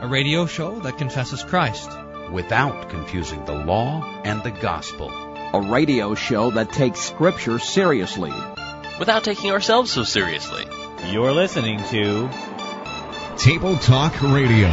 a radio show that confesses Christ without confusing the law and the gospel. A radio show that takes Scripture seriously without taking ourselves so seriously. You're listening to Table Talk Radio.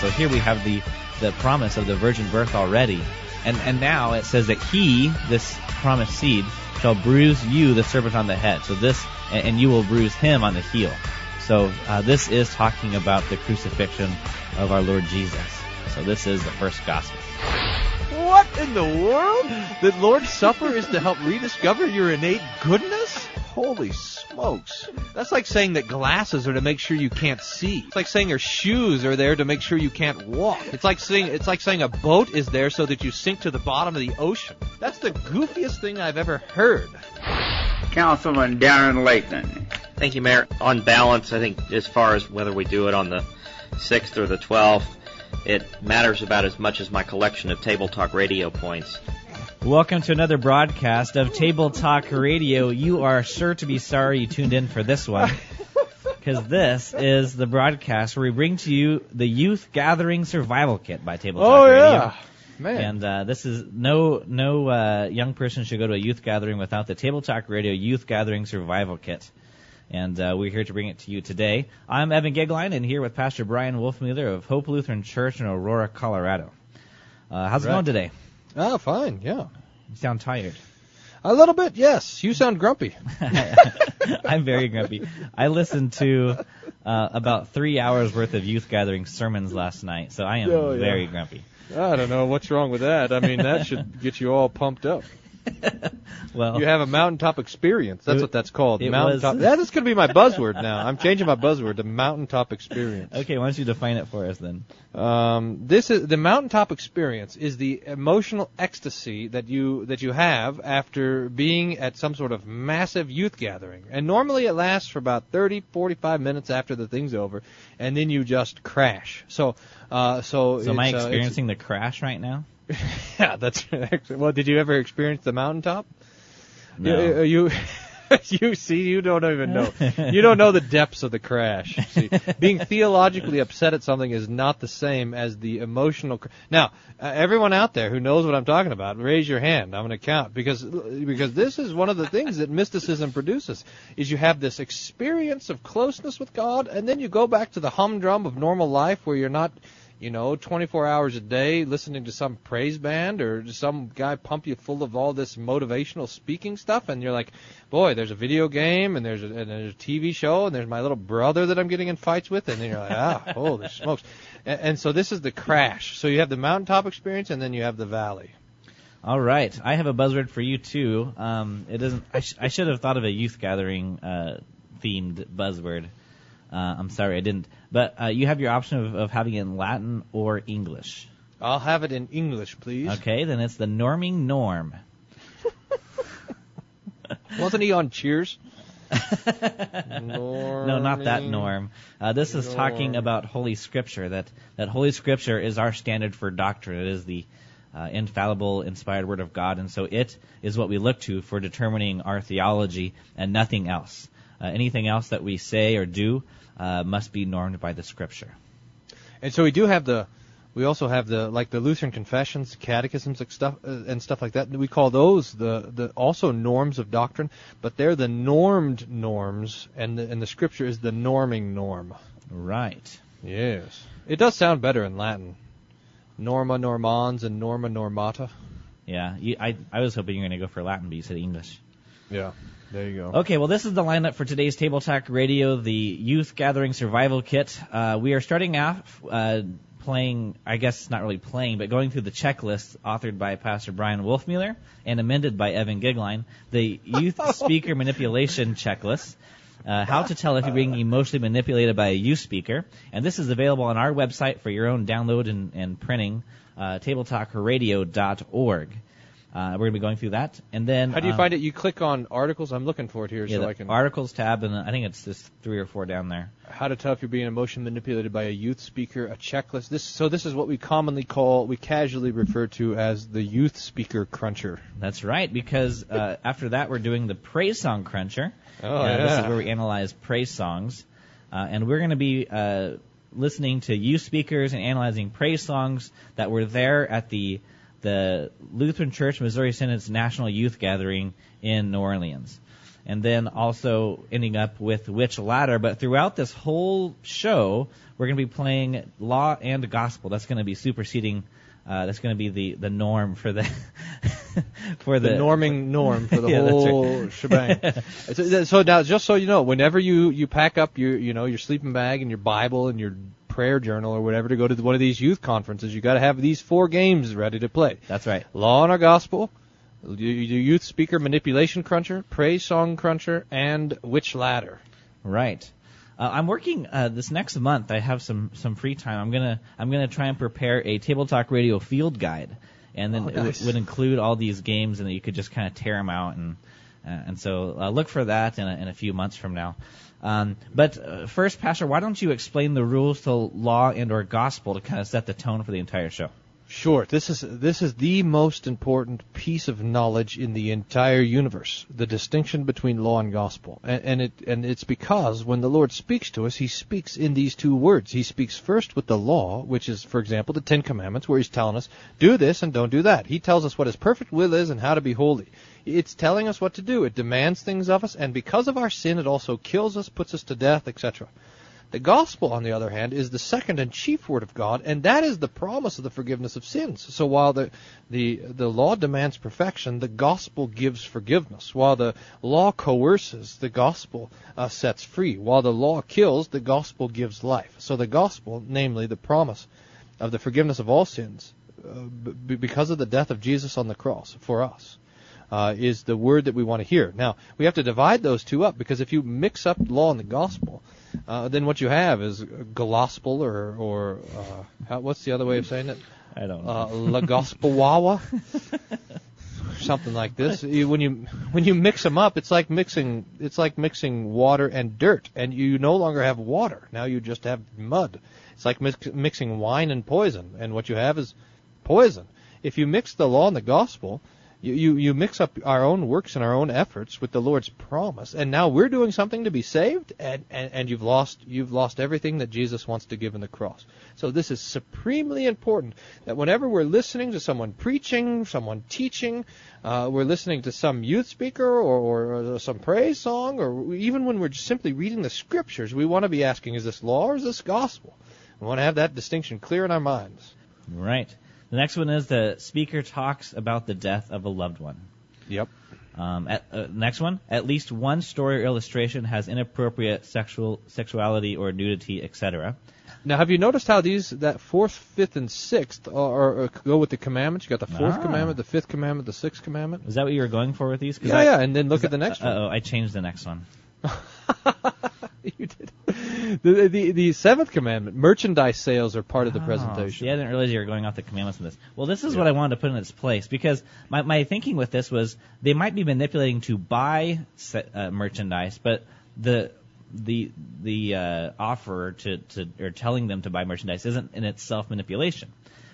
So here we have the, the promise of the virgin birth already. And, and now it says that he, this promised seed, shall bruise you, the serpent, on the head. So this, and you will bruise him on the heel. So uh, this is talking about the crucifixion of our Lord Jesus. So this is the first gospel. What in the world? The Lord's Supper is to help rediscover your innate goodness? Holy smokes. That's like saying that glasses are to make sure you can't see. It's like saying your shoes are there to make sure you can't walk. It's like saying it's like saying a boat is there so that you sink to the bottom of the ocean. That's the goofiest thing I've ever heard. Councilman Darren Layton. Thank you, Mayor. On balance, I think as far as whether we do it on the 6th or the 12th, it matters about as much as my collection of Table Talk radio points. Welcome to another broadcast of Table Talk Radio. You are sure to be sorry you tuned in for this one. Because this is the broadcast where we bring to you the Youth Gathering Survival Kit by Table Talk oh, Radio. yeah. Man. And uh, this is no no uh, young person should go to a youth gathering without the Table Talk Radio Youth Gathering Survival Kit. And uh, we're here to bring it to you today. I'm Evan Gigline, and here with Pastor Brian Wolfmueller of Hope Lutheran Church in Aurora, Colorado. Uh, how's it going today? Oh, fine, yeah. You sound tired. A little bit, yes. You sound grumpy. I'm very grumpy. I listened to uh, about three hours worth of youth gathering sermons last night, so I am Oh, yeah. very grumpy. I don't know what's wrong with that. I mean, that should get you all pumped up. Well, You have a mountaintop experience. That's It- what that's called. mountaintop. was- That is going to be my buzzword now. I'm changing my buzzword to mountaintop experience. okay, why don't you define it for us then? Um, this is the mountaintop experience is the emotional ecstasy that you that you have after being at some sort of massive youth gathering. And normally it lasts for about 30, 45 minutes after the thing's over, and then you just crash. So, uh, so. So am I uh, experiencing the crash right now? yeah, that's actually. Well, did you ever experience the mountaintop? No. You, you, you see, you don't even know. You don't know the depths of the crash. See, being theologically upset at something is not the same as the emotional. Cr- now, uh, everyone out there who knows what I'm talking about, raise your hand. I'm going to count because because this is one of the things that mysticism produces. Is you have this experience of closeness with God, and then you go back to the humdrum of normal life where you're not you know, 24 hours a day listening to some praise band or some guy pump you full of all this motivational speaking stuff, and you're like, boy, there's a video game and there's a, and there's a TV show and there's my little brother that I'm getting in fights with, and then you're like, ah, holy smokes. And, and so this is the crash. So you have the mountaintop experience and then you have the valley. All right, I have a buzzword for you too. Um, it isn't. I, sh- I should have thought of a youth gathering uh, themed buzzword. Uh, I'm sorry, I didn't. But uh, you have your option of, of having it in Latin or English. I'll have it in English, please. Okay, then it's the norming norm. Wasn't he on Cheers? No, not that norm. Uh, this is talking about Holy Scripture. That that Holy Scripture is our standard for doctrine. It is the uh, infallible, inspired Word of God, and so it is what we look to for determining our theology, and nothing else. Uh, anything else that we say or do uh, must be normed by the Scripture. And so we do have the, we also have the like the Lutheran confessions, catechisms, and stuff uh, and stuff like that. We call those the the also norms of doctrine, but they're the normed norms, and the, and the Scripture is the norming norm. Right. Yes, it does sound better in Latin. Norma normans and norma normata. Yeah. You, I I was hoping you were going to go for Latin, but you said English. Yeah, there you go. Okay, well, this is the lineup for today's Table Talk Radio, the Youth Gathering Survival Kit. Uh, we are starting off uh, playing, I guess not really playing, but going through the checklist authored by Pastor Brian Wolfmueller and amended by Evan Gigline, the Youth Speaker Manipulation Checklist. Uh, how to tell if you're being emotionally manipulated by a youth speaker. And this is available on our website for your own download and, and printing, uh, tabletalkradio.org. Uh, we're going to be going through that, and then How do you um, find it? You click on articles. I'm looking for it here Yeah, so I can. articles tab, and I think it's just three or four down there. how to tell if you're being emotionally manipulated by a youth speaker, a checklist. This so this is what we commonly call, we casually refer to as the youth speaker cruncher. That's right, because uh, after that we're doing the praise song cruncher. Oh, Uh, This is where we analyze praise songs, uh, and we're going to be uh, listening to youth speakers and analyzing praise songs that were there at the the Lutheran Church Missouri Synods National Youth Gathering in New Orleans. And then also ending up with Which Ladder. But throughout this whole show, we're going to be playing Law and Gospel. That's going to be superseding. Uh, that's going to be the, the norm for the for the, the, norming norm for the Yeah, whole right. shebang. so, so now, just so you know, whenever you you pack up your you know your sleeping bag and your Bible and your prayer journal or whatever to go to one of these youth conferences, you got to have these four games ready to play: That's right. Law and our Gospel, Youth Speaker Manipulation Cruncher, Praise Song Cruncher, and Which Ladder. Right. Uh, I'm working uh, this next month. I have some some free time. I'm gonna I'm gonna try and prepare a Table Talk Radio field guide, and then Oh, it would- would include all these games, and that you could just kind of tear them out, and uh, and so uh, look for that in a, in a few months from now. Um, but uh, first, Pastor, why don't you explain the rules to law and or gospel to kind of set the tone for the entire show? Sure. This is this is the most important piece of knowledge in the entire universe: the distinction between law and gospel. And, and it and it's because when the Lord speaks to us, He speaks in these two words. He speaks first with the law, which is, for example, the Ten Commandments, where He's telling us do this and don't do that. He tells us what His perfect will is and how to be holy. It's telling us what to do. It demands things of us, and because of our sin, it also kills us, puts us to death, etc. The gospel, on the other hand, is the second and chief word of God, and that is the promise of the forgiveness of sins. So while the the the law demands perfection, the gospel gives forgiveness. While the law coerces, the gospel uh, sets free. While the law kills, the gospel gives life. So the gospel, namely the promise of the forgiveness of all sins, uh, b- because of the death of Jesus on the cross for us, uh, is the word that we want to hear. Now, we have to divide those two up because if you mix up law and the gospel, uh, then what you have is gospel or, or uh, how, what's the other way of saying it? I don't know. Uh, la gospel wawa? Something like this. You, when you when you mix them up, it's like mixing it's like mixing water and dirt, and you no longer have water. Now you just have mud. It's like mix, mixing wine and poison, and what you have is poison. If you mix the law and the gospel, you, you, you mix up our own works and our own efforts with the Lord's promise, and now we're doing something to be saved, and, and, and you've lost you've lost everything that Jesus wants to give in the cross. So this is supremely important that whenever we're listening to someone preaching, someone teaching, uh, we're listening to some youth speaker or, or some praise song, or even when we're simply reading the scriptures, we want to be asking, is this law or is this gospel? We want to have that distinction clear in our minds. Right. The next one is the speaker talks about the death of a loved one. Yep. Um, at, uh, next one, at least one story or illustration has inappropriate sexual sexuality or nudity, etc. Now, have you noticed how these that fourth, fifth, and sixth are, are, go with the commandments? You got the fourth Ah. commandment, the fifth commandment, the sixth commandment. Is that what you were going for with these? Yeah, I- yeah, and then look at the next Uh one. oh, I changed the next one. you did. The, the the seventh commandment, merchandise sales are part of the Oh, presentation. See, I didn't realize you were going off the commandments in this. Well, this is what I wanted to put in its place because my, my thinking with this was they might be manipulating to buy se- uh, merchandise, but the the the uh, offer to, to or telling them to buy merchandise isn't in itself manipulation.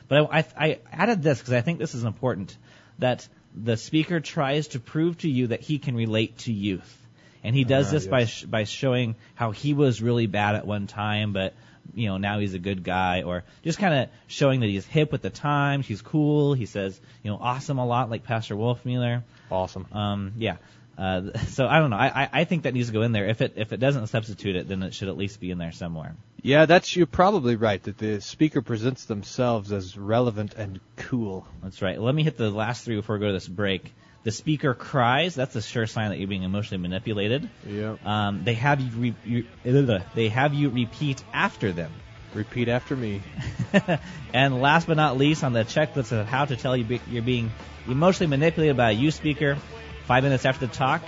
But I, I, I added this because I think this is important that the speaker tries to prove to you that he can relate to youth. And he does Ah, this by sh- by showing how he was really bad at one time, but you know now he's a good guy, or just kind of showing that he's hip with the times. He's cool. He says you know awesome a lot, like Pastor Wolfmueller. Awesome. Um, yeah. Uh, so I don't know. I, I I think that needs to go in there. If it if it doesn't substitute it, then it should at least be in there somewhere. Yeah, that's you're probably right that the speaker presents themselves as relevant and cool. That's right. Let me hit the last three before we go to this break. The speaker cries. That's a sure sign that you're being emotionally manipulated. Yeah. Um, they have you, re- you they have you repeat after them. Repeat after me. and last but not least, on the checklist of how to tell you be, you're being emotionally manipulated by a youth speaker, five minutes after the talk,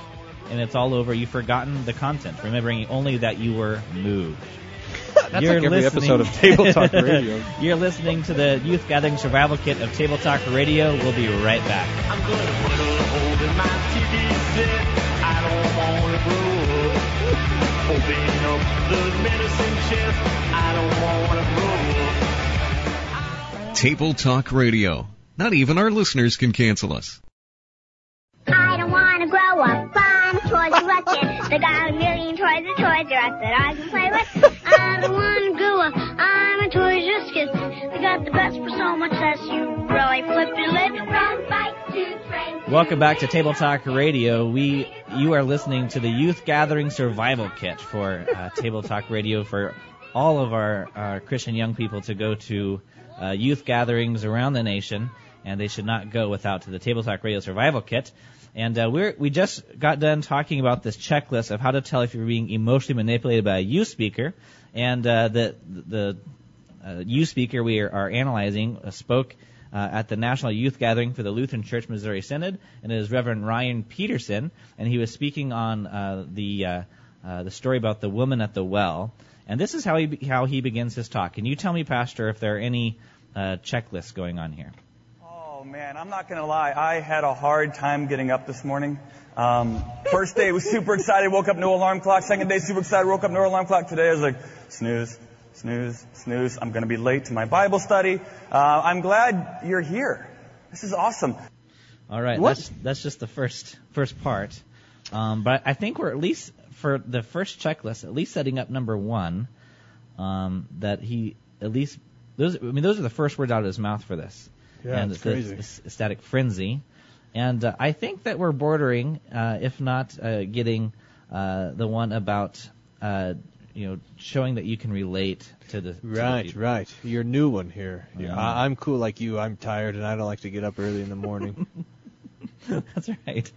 and it's all over. You've forgotten the content, remembering only that you were moved. That's like every episode of Table Talk Radio. You're listening to the Youth Gathering Survival Kit of Table Talk Radio. We'll be right back. I'm gonna put a hole in my TV set. I don't wanna grow up. Open up the medicine chest. I don't wanna grow up. Table Talk Radio. Not even our listeners can cancel us. I don't want to grow up. I'm a toys R Us kid. They got a million toys and toys R Us that I can play with. I don't want to grow up. I'm a toys R Us kid. They got the best for so much less. You really flip your lid. Run, bite, to train. Welcome back to Table Talk Radio. We, you are listening to the Youth Gathering Survival Kit for uh, Table Talk Radio for all of our uh, Christian young people to go to uh, youth gatherings around the nation, and they should not go without the Table Talk Radio Survival Kit. And uh, we're, we just got done talking about this checklist of how to tell if you're being emotionally manipulated by a youth speaker. And uh, the the uh, youth speaker we are, are analyzing uh, spoke uh, at the National Youth Gathering for the Lutheran Church Missouri Synod, and it is Reverend Ryan Peterson, and he was speaking on uh, the uh, uh, the story about the woman at the well. And this is how he how he begins his talk. Can you tell me, Pastor, if there are any uh, checklists going on here? Oh man, I'm not gonna lie. I had a hard time getting up this morning. Um, first day was super excited. Woke up no alarm clock. Second day super excited. Woke up no alarm clock. Today I was like snooze, snooze, snooze. I'm gonna be late to my Bible study. Uh, I'm glad you're here. This is awesome. All right, What? that's that's just the first first part. Um, but I think we're at least for the first checklist, at least setting up number one. Um, that he at least those. I mean, those are the first words out of his mouth for this. Yeah, and it's the- crazy. the ecstatic frenzy. And uh, I think that we're bordering, uh, if not uh, getting uh, the one about, uh, you know, showing that you can relate to the to the Right, right. Your new one here. Yeah. I, I'm cool like you. I'm tired and I don't like to get up early in the morning. That's right.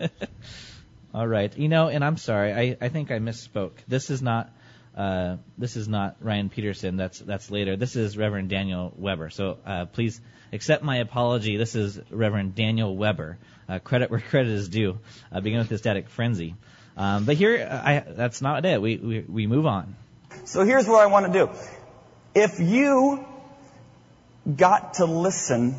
All right. You know, and I'm sorry. I, I think I misspoke. This is not uh, this is not Ryan Peterson. That's that's later. This is Reverend Daniel Weber. So uh, please accept my apology. This is Reverend Daniel Weber. Uh, credit where credit is due. Uh, begin with the static frenzy. Um, but here, I, that's not it. We, we we move on. So here's what I want to do. If you got to listen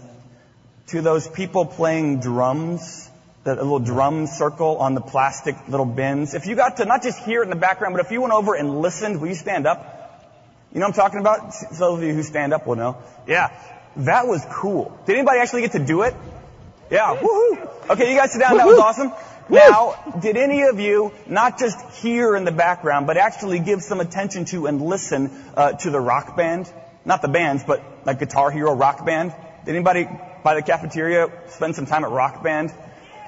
to those people playing drums, the little drum circle on the plastic little bins, if you got to not just hear it in the background, but if you went over and listened, will you stand up? You know what I'm talking about? Those of you who stand up will know. Yeah, that was cool. Did anybody actually get to do it? Yeah, woohoo! Okay, you guys sit down. That was awesome. Now, did any of you not just hear in the background, but actually give some attention to and listen uh, to the rock band? Not the bands, but like Guitar Hero Rock Band. Did anybody by the cafeteria spend some time at Rock Band?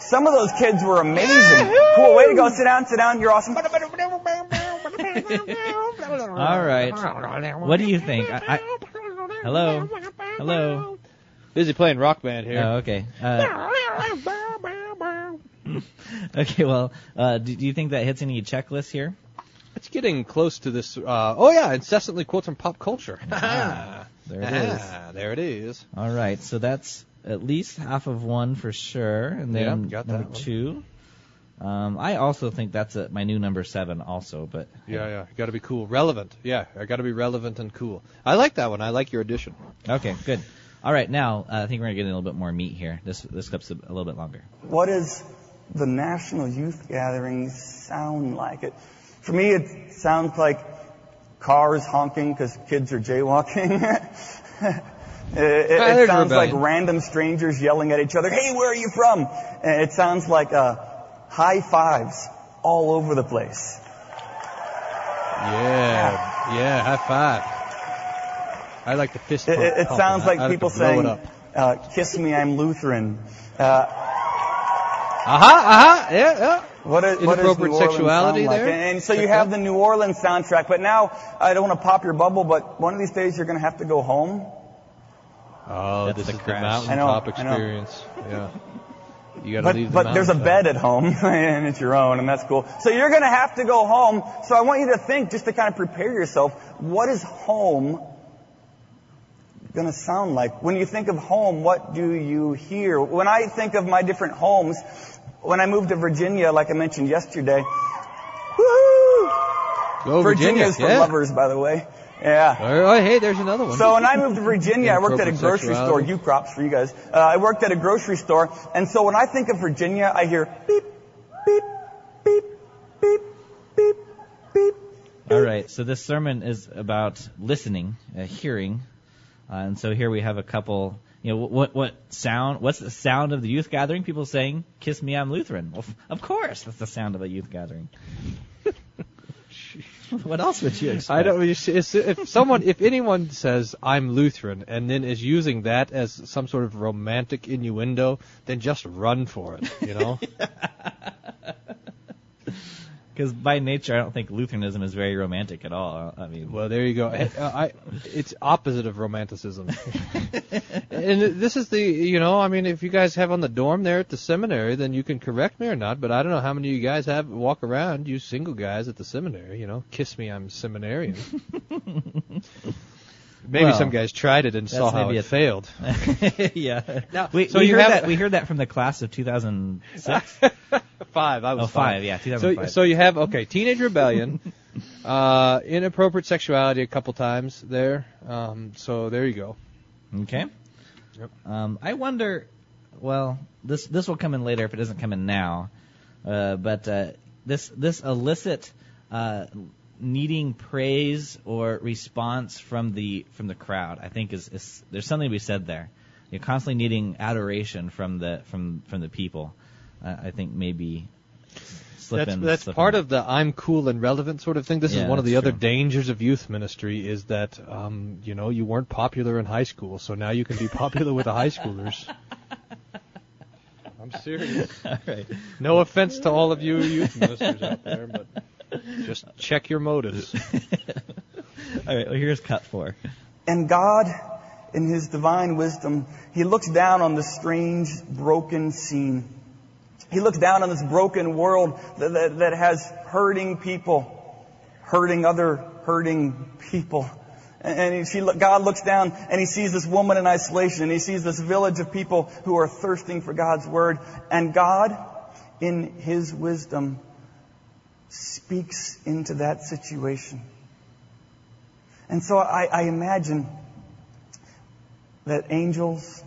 Some of those kids were amazing. Cool. Way to go. Sit down. Sit down. You're awesome. All right. What do you think? I, I, hello. Hello. Busy playing rock band here. Oh, okay. Uh, okay. Well, uh, do, do you think that hits any checklists here? It's getting close to this. Uh, oh yeah, incessantly quotes from pop culture. Ah, there it is. Ah, there it is. All right, so that's at least half of one for sure, and then Yeah, got that number one. two. Um, I also think that's a, my new number seven, also. But Yeah, yeah. Got to be cool, relevant. Yeah, I got to be relevant and cool. I like that one. I like your addition. okay, good. All right, now uh, I think we're gonna get a little bit more meat here. This this clip's a, a little bit longer. What does the National Youth gatherings sound like? It, for me, it sounds like cars honking because kids are jaywalking. it it, it sounds like random strangers yelling at each other, hey, where are you from? And it sounds like uh, high fives all over the place. Yeah, yeah. High five. I like the fist. It, it, sounds like I people blow saying, uh, kiss me, I'm Lutheran. Uh, Aha, aha. Yeah, yeah. What is, what Inappropriate New Orleans sexuality like? there? And, and so Check you have that. the New Orleans soundtrack, but now I don't want to pop your bubble, but one of these days you're going to have to go home. Oh, That's this the is the crash. I know, mountaintop I know. experience. Yeah. You got to leave But, the but there's a mountaintop. bed at home, and it's your own, and that's cool. So you're going to have to go home. So I want you to think, just to kind of prepare yourself, what is home going to sound like? When you think of home, what do you hear? When I think of my different homes, when I moved to Virginia, like I mentioned yesterday, woohoo! Go Virginia. Virginia's for yeah. lovers, by the way. Yeah. Oh, hey, there's another one. So when I moved to Virginia, I worked at a grocery store. sexuality. You crops for you guys. Uh, I worked at a grocery store, and so when I think of Virginia, I hear beep, beep, beep, beep, beep, beep. All right. So this sermon is about listening, uh, hearing, uh, and so here we have a couple. You know, what what sound? What's the sound of the youth gathering? People saying, "Kiss me, I'm Lutheran." Well, f- of course, that's the sound of a youth gathering. what else would you expect? I don't. you see, If someone, if anyone says I'm Lutheran and then is using that as some sort of romantic innuendo, then just run for it. You know. Because by nature, I don't think Lutheranism is very romantic at all. I mean, Well, there you go. I, I, it's opposite of romanticism. and this is the, you know, I mean, if you guys have on the dorm there at the seminary, then you can correct me or not. But I don't know how many of you guys have walk around, you single guys at the seminary. You know, kiss me, I'm seminarian. Maybe Well, some guys tried it and saw how maybe it failed. yeah. Now, we, so we you heard have- that we heard that from the class of 2006. five. I was Oh, five, yeah, So, 2005. so you have okay, teenage rebellion, uh, inappropriate sexuality a couple times there. Um, so there you go. Okay. Um, I wonder. Well, this this will come in later if it doesn't come in now. Uh, but uh, this this illicit uh, needing praise or response from the from the crowd, I think is, is there's something to be said there. You're constantly needing adoration from the from from the people. Uh, I think maybe slip That's in. that's slip part in. of the I'm cool and relevant sort of thing. This Yeah, is one of the that's other true. dangers of youth ministry is that um, you know you weren't popular in high school, so now you can be popular with the high schoolers. I'm serious. All right. No offense to all of you youth ministers out there, but just check your motives. All right. Well, here's cut four. And God, in His divine wisdom, He looks down on this strange, broken scene. He looks down on this broken world that, that, that has hurting people, hurting other hurting people. And she, God looks down and He sees this woman in isolation, and He sees this village of people who are thirsting for God's Word. And God, in His wisdom, speaks into that situation. And so I, I imagine that angels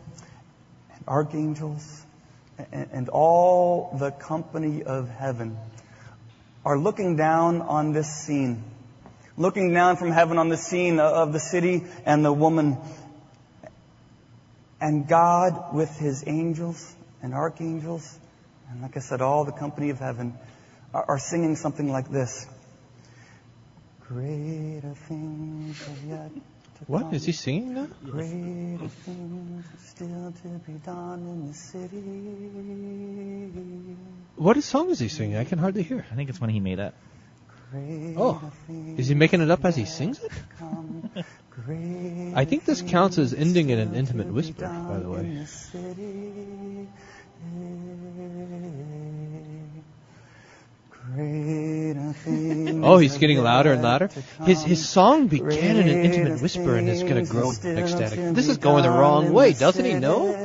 and archangels and, and all the company of heaven are looking down on this scene, looking down from heaven on the scene of the city and the woman. And God, with his angels and archangels, and like I said, all the company of heaven, are, are singing something like this. Greater things have yet to What come. is he singing now? Greater things still to be done in the city. What song is he singing? I can hardly hear. I think it's one he made up. Oh, is he making it up as he sings it? I think this counts as ending in an intimate whisper, by the way. Oh, he's getting louder and louder. His his song began in an intimate whisper and is going to grow ecstatic. This is going the wrong way, doesn't he know?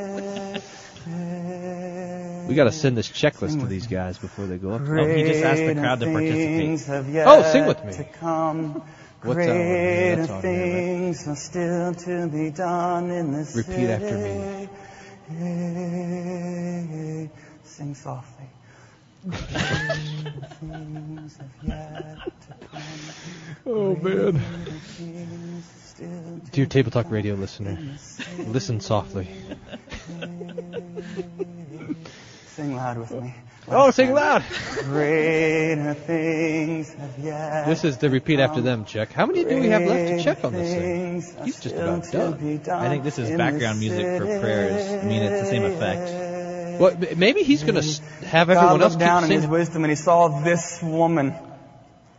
We got to send this checklist to these guys before they go up. Oh, he just asked the crowd to participate. Oh, sing with me. What's that one? Greater that's on things are still to be done in city. Repeat after me. Sing softly. Oh man. Greater things still to Dear Table Talk Radio listener, listen softly. Sing loud with me. Oh, sing loud! Greater things have yet. This is the repeat after them check. How many do we have left to check on this thing? He's just about done. I think this is background music for prayers. I mean, it's the same effect. Well, maybe he's going to have God everyone else looked keep down in His wisdom and He saw this woman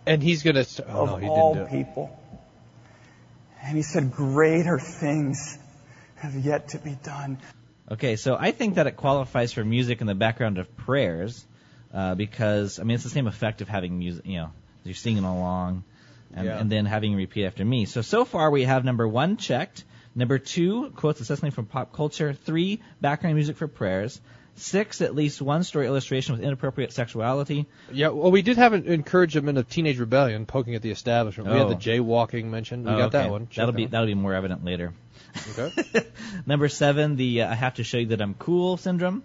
and he's going to. Oh of no, he all didn't do it. people, and He said, "Greater things have yet to be done." Okay, so I think that it qualifies for music in the background of prayers, uh, because I mean it's the same effect of having music. You know, you're singing along, and, Yeah. and then having you repeat after me. So so far we have number one checked, number two quotes incessantly from pop culture, three background music for prayers, Six, at least one story illustration with inappropriate sexuality. Yeah, well, we did have an encouragement of teenage rebellion poking at the establishment. We had Oh. the jaywalking mentioned. We Oh, got that okay. one. Check That'll be that that'll be more evident later. Okay. Number seven, the uh, I have to show you that I'm cool syndrome.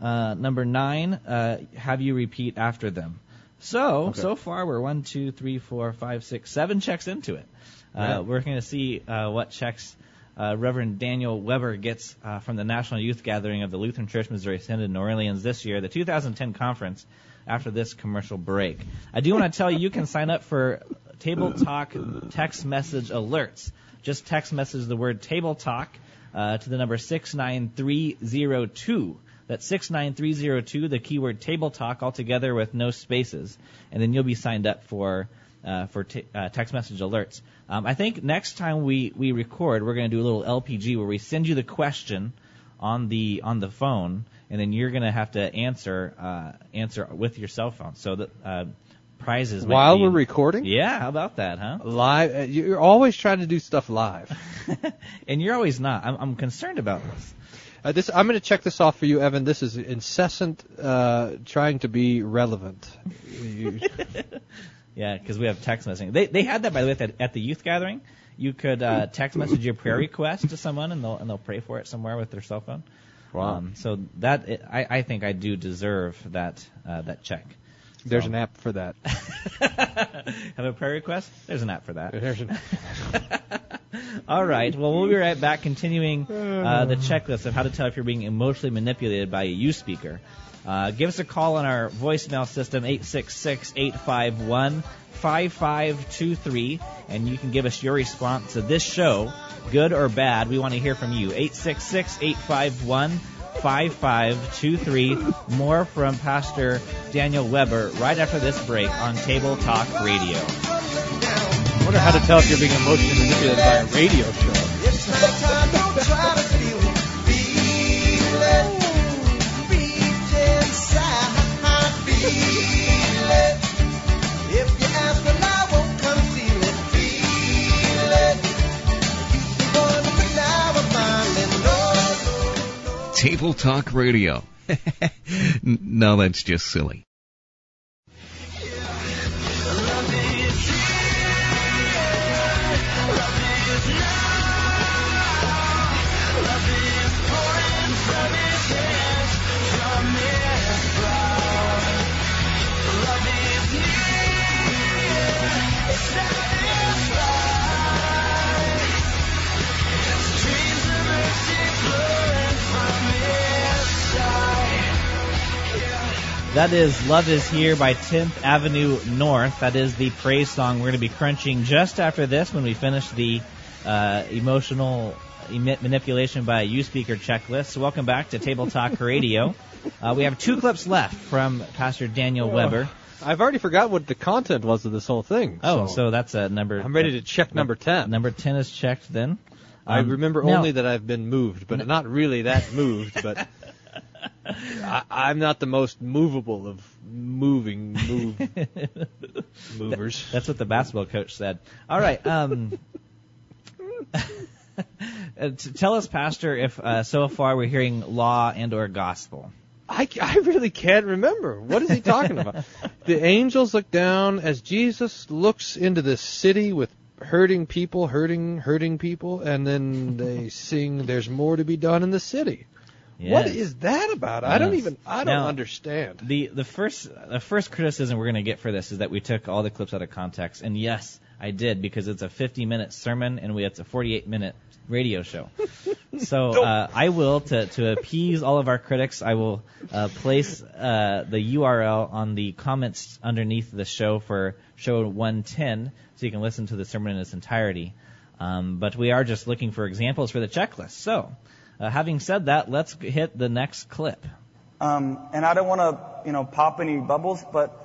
Uh, number nine, uh, have you repeat after them. So Okay. so far we're one, two, three, four, five, six, seven checks into it. Uh, Yeah. We're going to see uh, what checks uh, Reverend Daniel Weber gets uh, from the National Youth Gathering of the Lutheran Church Missouri Synod in New Orleans this year, the 2010 conference. After this commercial break, I do want to tell you you can sign up for Table Talk text message alerts. Just text message the word Table Talk uh, to the number 69302. That's 69302, the keyword Table Talk all together with no spaces. And then you'll be signed up for uh, for t- uh, text message alerts. Um, I think next time we, we record, we're going to do a little LPG where we send you the question on the on the phone, and then you're going to have to answer uh, answer with your cell phone. So the uh, prizes While be- we're recording? Yeah, how about that, huh? Live. uh, You're always trying to do stuff live. And you're always not. I'm, I'm concerned about this. Uh, this I'm going to check this off for you, Evan. This is incessant uh, trying to be relevant. You- Yeah, because we have text messaging. They they had that by the way at the, at the youth gathering. You could uh, text message your prayer request to someone, and they'll and they'll pray for it somewhere with their cell phone. Wow. Um, so that I I think I do deserve that uh, that check. There's So- an app for that. Have a prayer request? There's an app for that. There's an All right. Well, we'll be right back, continuing uh, the checklist of how to tell if you're being emotionally manipulated by a youth speaker. Uh, give us a call on our voicemail system, 866-851-5523, and you can give us your response to this show, good or bad. We want to hear from you. 866-851-5523. More from Pastor Daniel Weber right after this break on Table Talk Radio. I wonder how to tell if you're being emotionally manipulated by a radio show. Table Talk Radio. no, that's just silly. That is Love Is Here by 10th Avenue North. That is the praise song we're going to be crunching just after this when we finish the uh, emotional manipulation by a youth speaker checklist. So welcome back to Table Talk Radio. Uh, we have two clips left from Pastor Daniel Weber. I've already forgot what the content was of this whole thing. Oh, so that's a number. I'm ready to check number 10. Number 10 is checked then. I Um, remember now- only that I've been moved, but not really that moved. But I, I'm not the most movable of moving move movers. That's what the basketball coach said. All right. Um, uh, tell us, Pastor, if uh, so far we're hearing law and or gospel. I, I really can't remember. What is he talking about? the angels look down as Jesus looks into the city with hurting people, hurting, hurting people, and then they sing, "There's more to be done in the city." What Yes. is that about? I don't even. I don't Now, understand. The the first the first criticism we're going to get for this is that we took all the clips out of context, and yes, I did because it's a 50 minute sermon and we it's a 48 minute radio show. so uh, I will to to appease all of our critics, I will uh, place uh, the URL on the comments underneath the show for show 110, so you can listen to the sermon in its entirety. Um, but we are just looking for examples for the checklist. So, uh, having said that, let's hit the next clip. Um, and I don't want to, you know, pop any bubbles, but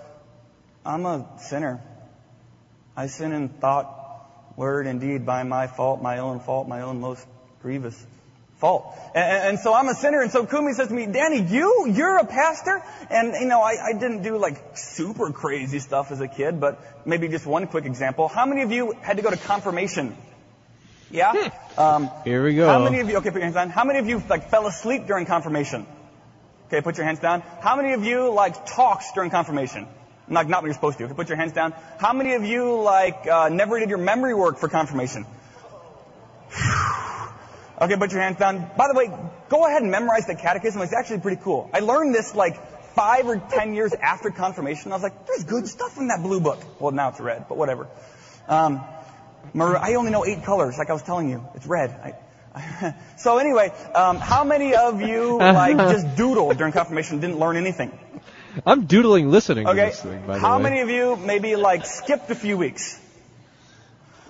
I'm a sinner. I sin in thought, word, and deed by my fault, my own fault, my own most grievous fault. And, and so I'm a sinner. And so Kumi says to me, Danny, you, you're a pastor? And, you know, I, I didn't do like super crazy stuff as a kid, but maybe just one quick example. How many of you had to go to confirmation? Yeah? Um, Here we go. how many of you, okay, put your hands on. How many of you like fell asleep during confirmation? Okay, put your hands down. How many of you like talks during confirmation? Like not when you're supposed to. Okay, put your hands down. How many of you like uh, never did your memory work for confirmation? okay, put your hands down. By the way, go ahead and memorize the catechism. It's actually pretty cool. I learned this like five or ten years after confirmation. I was like, there's good stuff in that blue book. Well, now it's red, but whatever. Um, I only know eight colors, like I was telling you. It's red. I, so anyway, um, how many of you like just doodled during confirmation, didn't learn anything? I'm doodling listening Okay. thing, How many of you maybe like skipped a few weeks?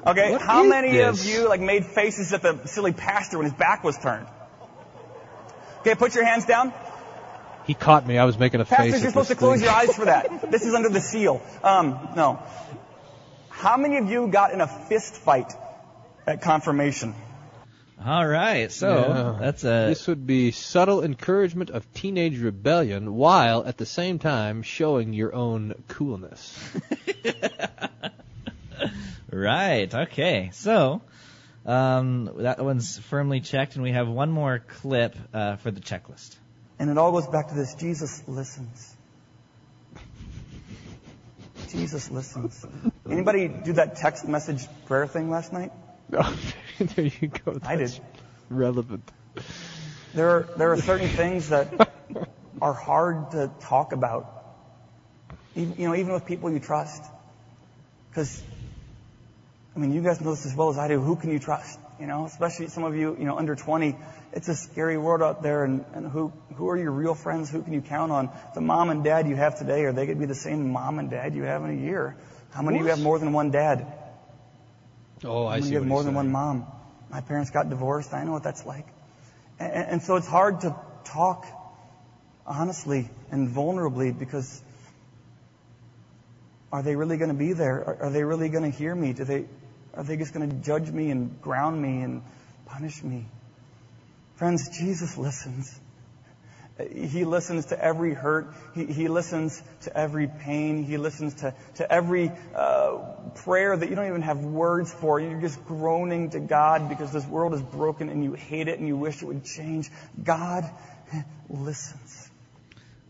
Okay. What How many this? of you like made faces at the silly pastor when his back was turned? Okay, put your hands down. He caught me. I was making a face. Pastors, you're supposed to close thing. your eyes for that. This is under the seal. Um, no. How many of you got in a fist fight at confirmation? All right, so Yeah. that's a This would be subtle encouragement of teenage rebellion while at the same time showing your own coolness. right. Okay, so um, that one's firmly checked, and we have one more clip uh, for the checklist. And it all goes back to this Jesus listens. Jesus listens. Anybody do that text message prayer thing last night? Oh, there you go. I did. That's Relevant. There are, there are certain things that are hard to talk about. Even, you know, even with people you trust. Because, I mean, you guys know this as well as I do. Who can you trust? You know, especially some of you, you know, under 20. It's a scary world out there. And, and who, who are your real friends? Who can you count on? The mom and dad you have today, are they going to be the same mom and dad you have in a year? How many of you have more than one dad? Oh, How I see. you have more than one mom? My parents got divorced. I know what that's like. And, and so it's hard to talk honestly and vulnerably because are they really going to be there? Are, are they really going to hear me? Do they, are they just going to judge me and ground me and punish me? Friends, Jesus listens. He listens to every hurt. He, he listens to every pain. He listens to, to every uh, prayer that you don't even have words for. You're just groaning to God because this world is broken and you hate it and you wish it would change. God listens.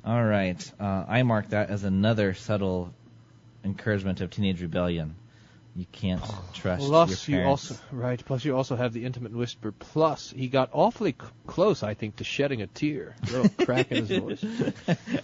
All right, uh, I mark that as another subtle encouragement of teenage rebellion. You can't trust Plus, your you also right. Plus, you also have the intimate whisper. Plus, he got awfully c- close, I think, to shedding a tear. A little crack in his voice.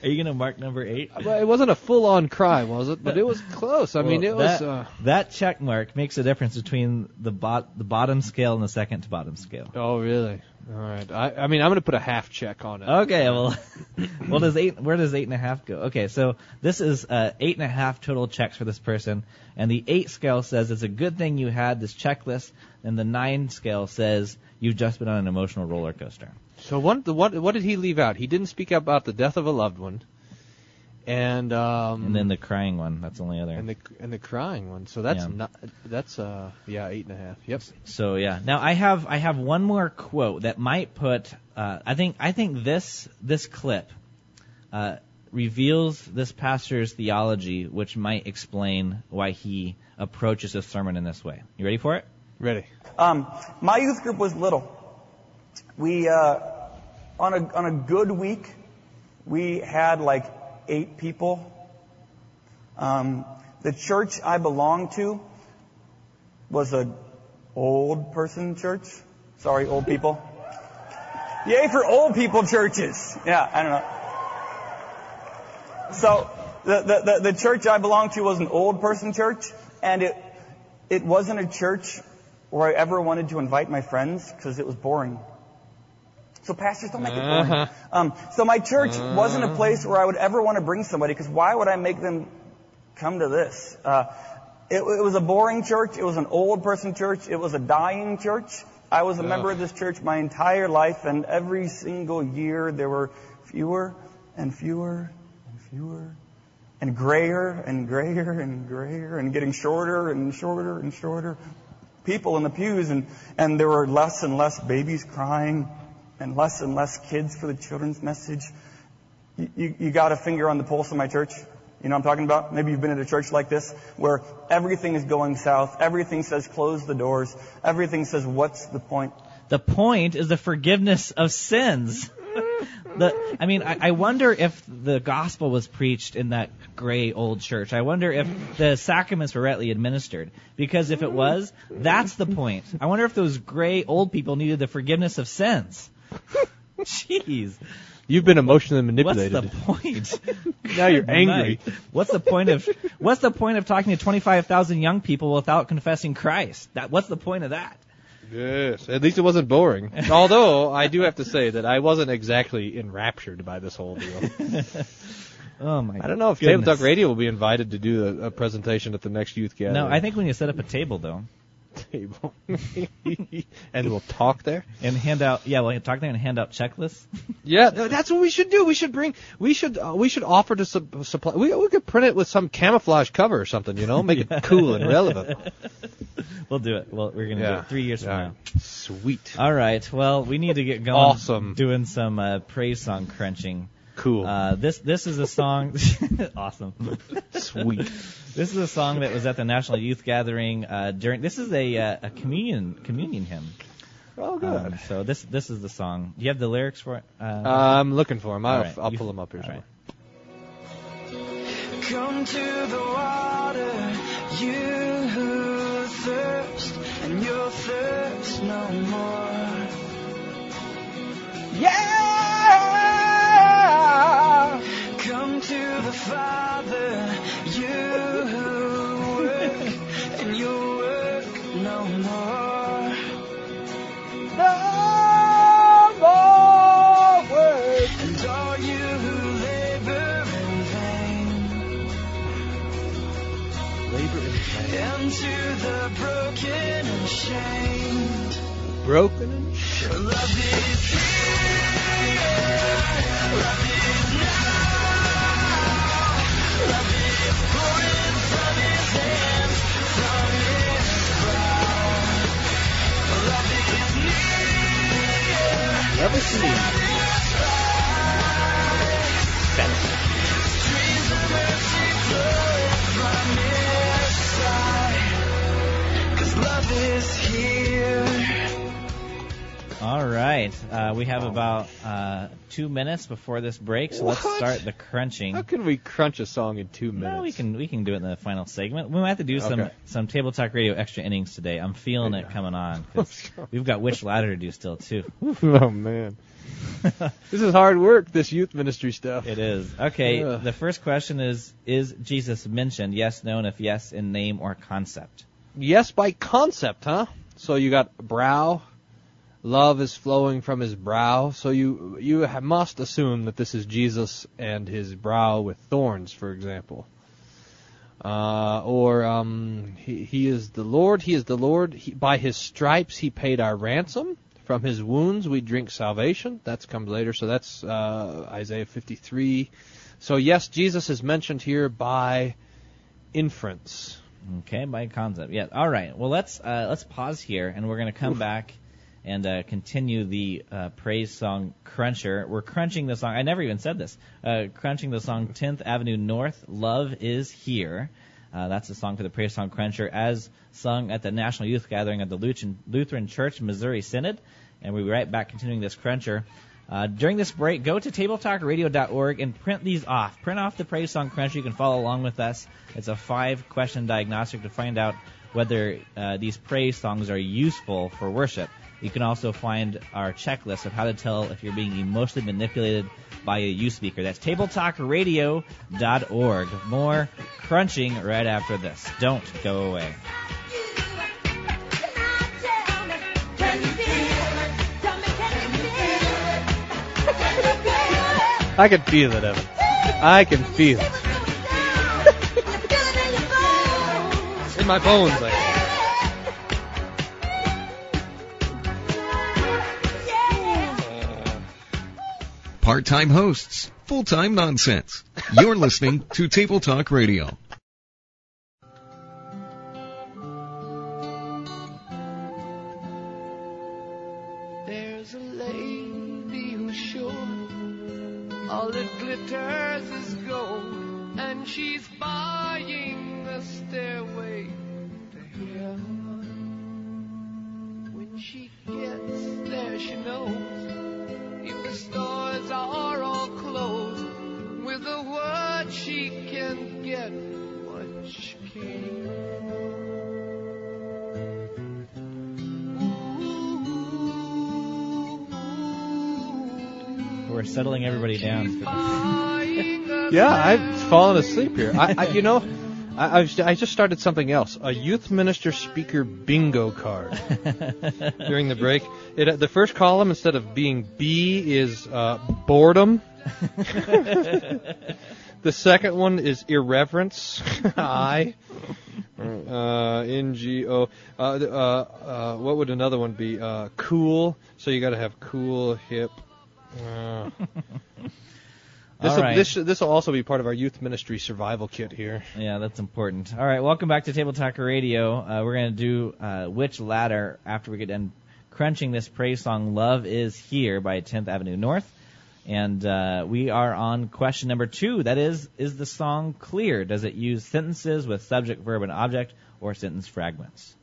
Are you gonna mark number eight? Well, it wasn't a full-on cry, was it? But it was close. I mean, Well, it was. Uh, that check mark makes a difference between the bot the bottom scale and the second to bottom scale. oh, really? All right. I, I mean, I'm going to put a half check on it. Okay, well, well, does eight? Where does eight and a half go? Okay, so this is uh, eight and a half total checks for this person, and the eight scale says it's a good thing you had this checklist, and the nine scale says you've just been on an emotional roller coaster. So what? The, what? What did he leave out? He didn't speak about the death of a loved one, and um, And then the crying one, that's the only other. and the and the crying one. So that's Yeah. not. That's uh yeah eight and a half. Yep. So yeah. Now I have I have one more quote that might put uh, I think I think this this clip uh, reveals this pastor's theology, which might explain why he approaches his sermon in this way. You ready for it? Ready. Um, my youth group was little. We, uh, on a, on a good week, we had like eight people. Um, the church I belonged to was a old person church. Sorry, old people. Yay for old people churches. Yeah, I don't know. So the, the, the, the church I belonged to was an old person church, and it it wasn't a church where I ever wanted to invite my friends because it was boring. So pastors don't make it boring. Uh-huh. Um, so my church wasn't a place where I would ever want to bring somebody because why would I make them come to this? Uh, it, it was a boring church. It was an old person church. It was a dying church. I was a member of this church my entire life, and every single year there were fewer and fewer and fewer and grayer and grayer and grayer and getting shorter and shorter and shorter people in the pews and, and there were less and less babies crying and less and less kids for the children's message. You, you, you got a finger on the pulse of my church. You know I'm talking about? Maybe you've been at a church like this where everything is going south. Everything says close the doors. Everything says what's the point? The point is the forgiveness of sins. the I mean, I, I wonder if the gospel was preached in that gray old church. I wonder if the sacraments were rightly administered. Because if it was, that's the point. I wonder if those gray old people needed the forgiveness of sins. Jeez. You've been emotionally manipulated. What's the point? Now you're angry. night. What's the point of What's the point of talking to 25,000 young people without confessing Christ? That What's the point of that? Yes, at least it wasn't boring. Although I do have to say that I wasn't exactly enraptured by this whole deal. Oh my! I don't know if Table. Talk Radio will be invited to do a, a presentation at the next youth gathering. No, I think when you set up a table though, table, and we'll talk there. and hand out yeah, we'll talk there and hand out checklists. Yeah, that's what we should do. We should bring. We should. Uh, we should offer to sub- supply. We, we could print it with some camouflage cover or something. You know, make it cool and relevant. We'll do it. Well, we're gonna do it three years from Yeah. now. Sweet. All right. Well, we need to get going. Awesome. Doing some uh, praise song crunching. Cool. Uh, this this is a song. awesome. Sweet. This is a song that was at the National Youth Gathering uh, during. This is a uh, a communion communion hymn. Oh, good. Um, so this this is the song. Do you have the lyrics for it? Uh, I'm looking for them. I'll, all right. I'll pull them up here. all right. somewhere. Come to the water, you who thirst, and you'll thirst no more. Yeah! Come to the Father, you who work, and you'll work no more. No more work. And all you who labor in vain. Labor in vain. And to the broken and shamed. From his All right. Uh, we have about uh, two minutes before this break, so let's What? start the crunching. How can we crunch a song in two minutes? No, we can we can do it in the final segment. We might have to do some Okay. some table talk radio extra innings today. I'm feeling it coming on. 'cause we've got which ladder to do still too. oh man, this is hard work. This youth ministry stuff. It is okay. Ugh. The first question is: Is Jesus mentioned? Yes, no, and if yes, in name or concept. Yes, by concept, huh? So you got brow. Love is flowing from his brow. So you you must assume that this is Jesus and his brow with thorns, for example. Uh, or um, he, he is the Lord. He is the Lord. He, by his stripes he paid our ransom. From his wounds we drink salvation. That comes later. So that's uh, Isaiah 53. So yes, Jesus is mentioned here by inference. Okay, by concept. Yeah. All right. Well, let's uh, let's pause here, and we're going to come back and uh, continue the uh, praise song cruncher. We're crunching the song. I never even said this. Uh, crunching the song 10th Avenue North. Love is here. Uh, that's the song for the praise song cruncher, as sung at the National Youth Gathering at the Lutheran, Church Missouri Synod. And we'll be right back continuing this cruncher. Uh, during this break, go to tabletalkradio.org and print these off. Print off the praise song cruncher. You can follow along with us. It's a five-question diagnostic to find out whether uh, these praise songs are useful for worship. You can also find our checklist of how to tell if you're being emotionally manipulated by a youth speaker. That's tabletalkradio.org. More crunching right after this. Don't go away. I can feel it, Evan. I can feel it. In my bones, like. Part time hosts, full time nonsense. You're listening to Table Talk Radio. There's a lady who's sure all that glitters is gold, and she's buying the stairway to heaven. When she gets there, she knows We're settling everybody down. yeah, I've fallen asleep here. I, I you know, I, I've, I just started something else. A youth minister speaker bingo card during the break. It, uh, the first column instead of being B is uh, boredom. the second one is irreverence. I. Uh, N-G-O. Uh, uh, uh, what would another one be? Uh, cool. So you got to have cool, hip. Uh, this All will this this will also be part of our youth ministry survival kit here. Yeah, that's important. All right, welcome back to Table Talk Radio. Uh, we're going to do uh, Which Ladder after we get done crunching this praise song, Love Is Here by 10th Avenue North. And uh, we are on question number two. That is, is the song clear? Does it use sentences with subject, verb, and object, or sentence fragments?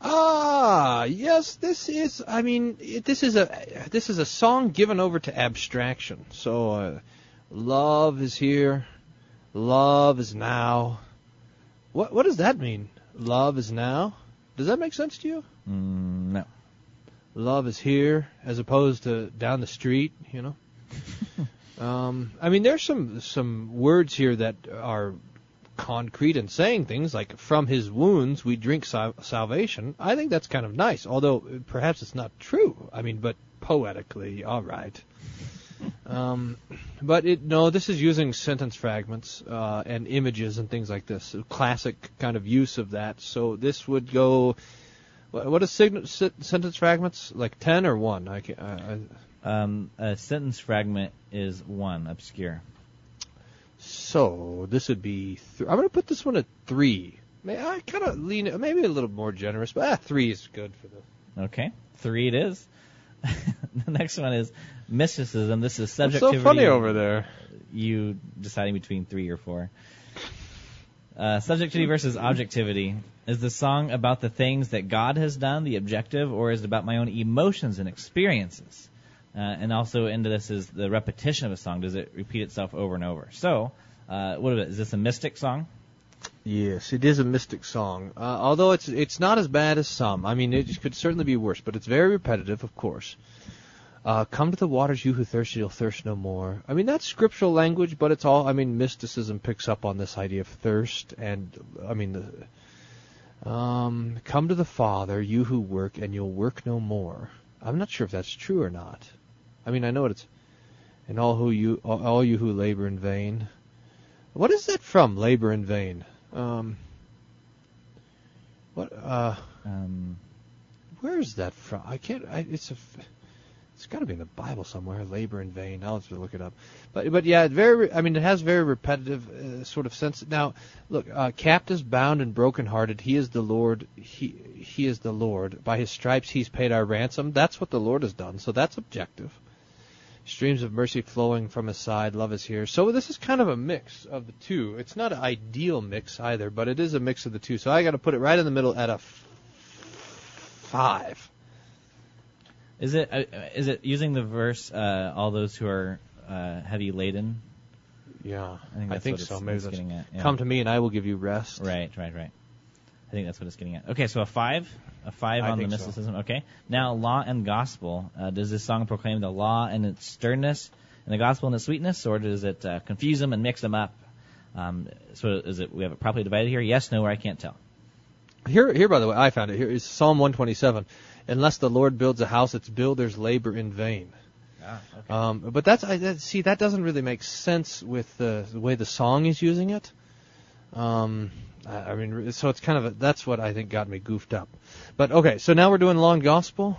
Ah, yes, this is. I mean, it, this is a this is a song given over to abstraction. So, uh, love is here, love is now. What what does that mean? Love is now. Does that make sense to you? Mm, no. Love is here, as opposed to down the street. You know. um, I mean, there's some some words here that are concrete and saying things like "from his wounds we drink sal- salvation." I think that's kind of nice, although uh, perhaps it's not true. I mean, but poetically, all right. Um, but it no, this is using sentence fragments uh, and images and things like this. Classic kind of use of that. So this would go. What what is sign- se- sentence fragments? Like ten or one? I, can, I, I Um, a sentence fragment is one, obscure. So this would be. Th- I'm going to put this one at three. May I kind of lean maybe a little more generous, but ah, three is good for this. Okay, three it is. the next one is mysticism. This is What's subjectivity. so funny over there? You deciding between three or four. Uh, subjectivity versus objectivity. Is the song about the things that God has done, the objective, or is it about my own emotions and experiences? Uh, and also into this is the repetition of a song. Does it repeat itself over and over? So, uh, what is it? Is this a mystic song? Yes, it is a mystic song. Uh, although it's it's not as bad as some. I mean, it could certainly be worse, but it's very repetitive, of course. Uh, come to the waters, you who thirst, you'll thirst no more. I mean, that's scriptural language, but it's all. I mean, mysticism picks up on this idea of thirst, and I mean, the, um, come to the Father, you who work, and you'll work no more. I'm not sure if that's true or not. I mean, I know it's, and all who you, all, you who labor in vain. What is that from? Labor in vain. Um, what? Uh, Um, where is that from? I can't. I, it's a. It's got to be in the Bible somewhere. Labor in vain. I'll have to look it up. But but yeah, very. I mean, it has very repetitive uh, sort of sense. Now, look, uh, captives bound and brokenhearted. He is the Lord. He he is the Lord. By His stripes He's paid our ransom. That's what the Lord has done. So that's objective. Streams of mercy flowing from His side. Love is here. So this is kind of a mix of the two. It's not an ideal mix either, but it is a mix of the two. So I got to put it right in the middle at a f- five. Is it uh, is it using the verse? Uh, all those who are uh, heavy laden. Yeah, I think that's what it's, so. Maybe it's that's getting at. yeah. come to me and I will give you rest. Right, right, right. I think that's what it's getting at. Okay, so a five, a five I on the think so. mysticism. Okay, now law and gospel. Uh, does this song proclaim the law and its sternness, and the gospel and its sweetness, or does it uh, confuse them and mix them up? Um, so is it we have it properly divided here? Yes, no, or I can't tell. Here, here, by the way, I found it. Here is Psalm 127. Unless the Lord builds a house, its builders labor in vain. Ah, okay. Um, but that's I, that, see that doesn't really make sense with the, the way the song is using it. Um, I, I mean, so it's kind of a, that's what I think got me goofed up. But okay, so now we're doing long gospel.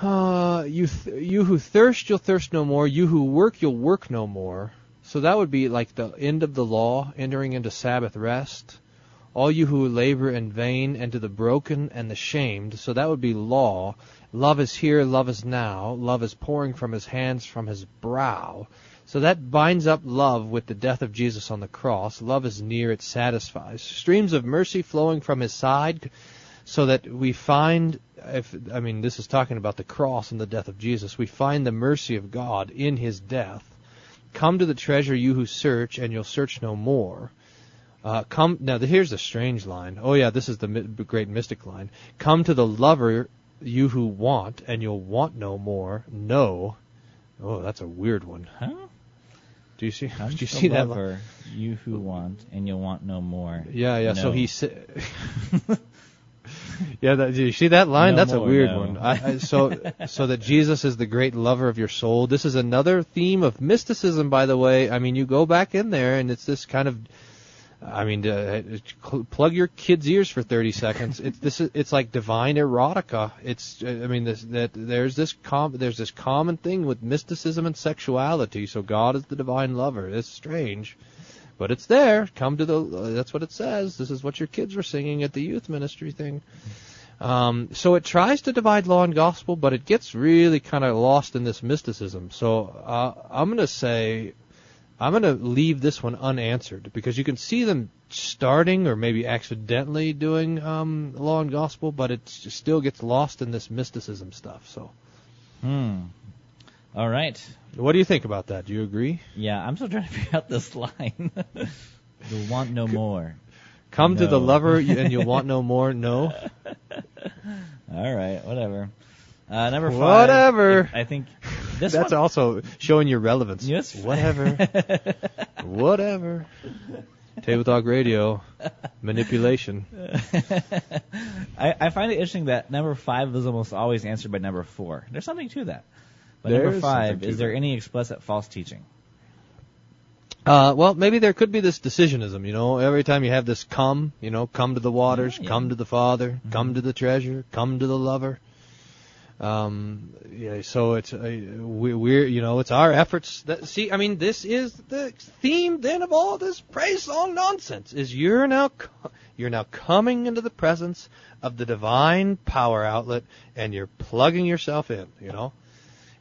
Uh, you th- you who thirst, you'll thirst no more. You who work, you'll work no more. So that would be like the end of the law, entering into Sabbath rest. All you who labor in vain, and to the broken and the shamed. So that would be law. Love is here, love is now. Love is pouring from his hands, from his brow. So that binds up love with the death of Jesus on the cross. Love is near, it satisfies. Streams of mercy flowing from his side, so that we find, if I mean, this is talking about the cross and the death of Jesus. We find the mercy of God in his death. Come to the treasure, you who search, and you'll search no more. Uh, come now. The, here's a strange line. Oh yeah, this is the mi- great mystic line. Come to the lover, you who want, and you'll want no more. No, Oh, that's a weird one. Huh? Do you see? Come Do you to see that? li- you who want, and you'll want no more. Yeah, yeah. So he said. Yeah, that, do you see that line? No That's a weird no. one. I, I, so, so that Jesus is the great lover of your soul. This is another theme of mysticism, by the way. I mean, you go back in there, and it's this kind of. I mean, uh, plug your kids' ears for 30 seconds. It's this. Is, it's like divine erotica. It's. uh, I mean, this, that there's this com- there's this common thing with mysticism and sexuality. So God is the divine lover. It's strange. But it's there. Come to the. Uh, that's what it says. This is what your kids were singing at the youth ministry thing. Um, so it tries to divide law and gospel, but it gets really kind of lost in this mysticism. So uh, I'm going to say, I'm going to leave this one unanswered because you can see them starting or maybe accidentally doing um, law and gospel, but it still gets lost in this mysticism stuff. So Hmm. All right. what do you think about that? Do you agree? Yeah, I'm still trying to figure out this line. you'll want no more. Come to the lover and you'll want no more. No. All right, whatever. Uh, number five. Whatever. I think this That's one. also showing your relevance. Yes. Whatever. Whatever. Table Talk Radio. Manipulation. I, I find it interesting that number five is almost always answered by number four. There's something to that. But number There's five, something to is there any explicit false teaching? Uh, well, maybe there could be this decisionism, you know. Every time you have this come, you know, come to the waters, Yeah, yeah. come to the Father, come to the treasure, come to the lover. Um, yeah, so it's uh, we, we're you know it's our efforts that see. I mean, this is the theme then of all this praise song nonsense. Is you're now you're now coming into the presence of the divine power outlet, and you're plugging yourself in. You know,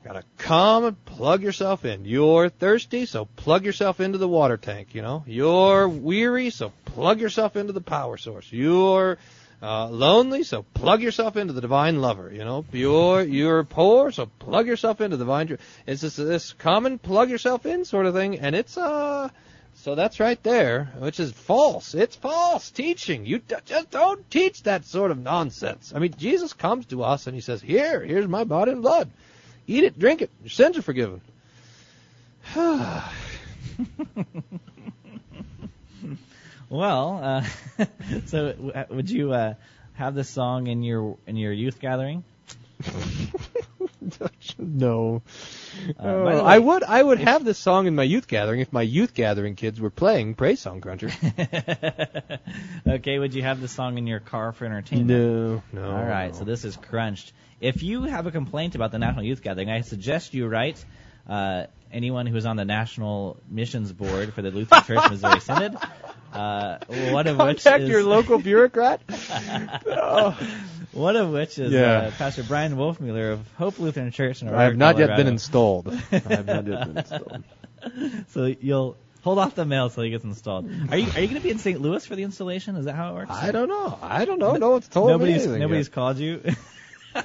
you Gotta come and plug yourself in. You're thirsty, so plug yourself into the water tank, you know. You're weary, so plug yourself into the power source. You're uh, lonely, so plug yourself into the divine lover, you know. You're you're poor, so plug yourself into the divine. It's this this common plug yourself in sort of thing, and it's uh. So that's right there, which is false. It's false teaching. You d- just don't teach that sort of nonsense. I mean, Jesus comes to us and he says, "Here, here's my body and blood. Eat it, drink it. Your sins are forgiven." Well, uh, so w- uh, would you uh, have this song in your in your youth gathering? no. Uh, by Oh, I would I would have this song in my youth gathering if my youth gathering kids were playing Praise Song Cruncher. okay, would you have this song in your car for entertainment? no, no. All right, no. so this is crunched. If you have a complaint about the National Youth Gathering, I suggest you write uh, anyone who's on the National Missions Board for the Lutheran Church Missouri Synod. Uh, one of which Contact is your local bureaucrat. Oh. one of which is Yeah. uh, Pastor Brian Wolfmueller of Hope Lutheran Church in I have not yet been installed. I have not yet been installed. so you'll hold off the mail till he gets installed. Are you are you going to be in St. Louis for the installation? Is that how it works? I don't know. I don't know. No one's told me nobody's anything. nobody's yet. called you.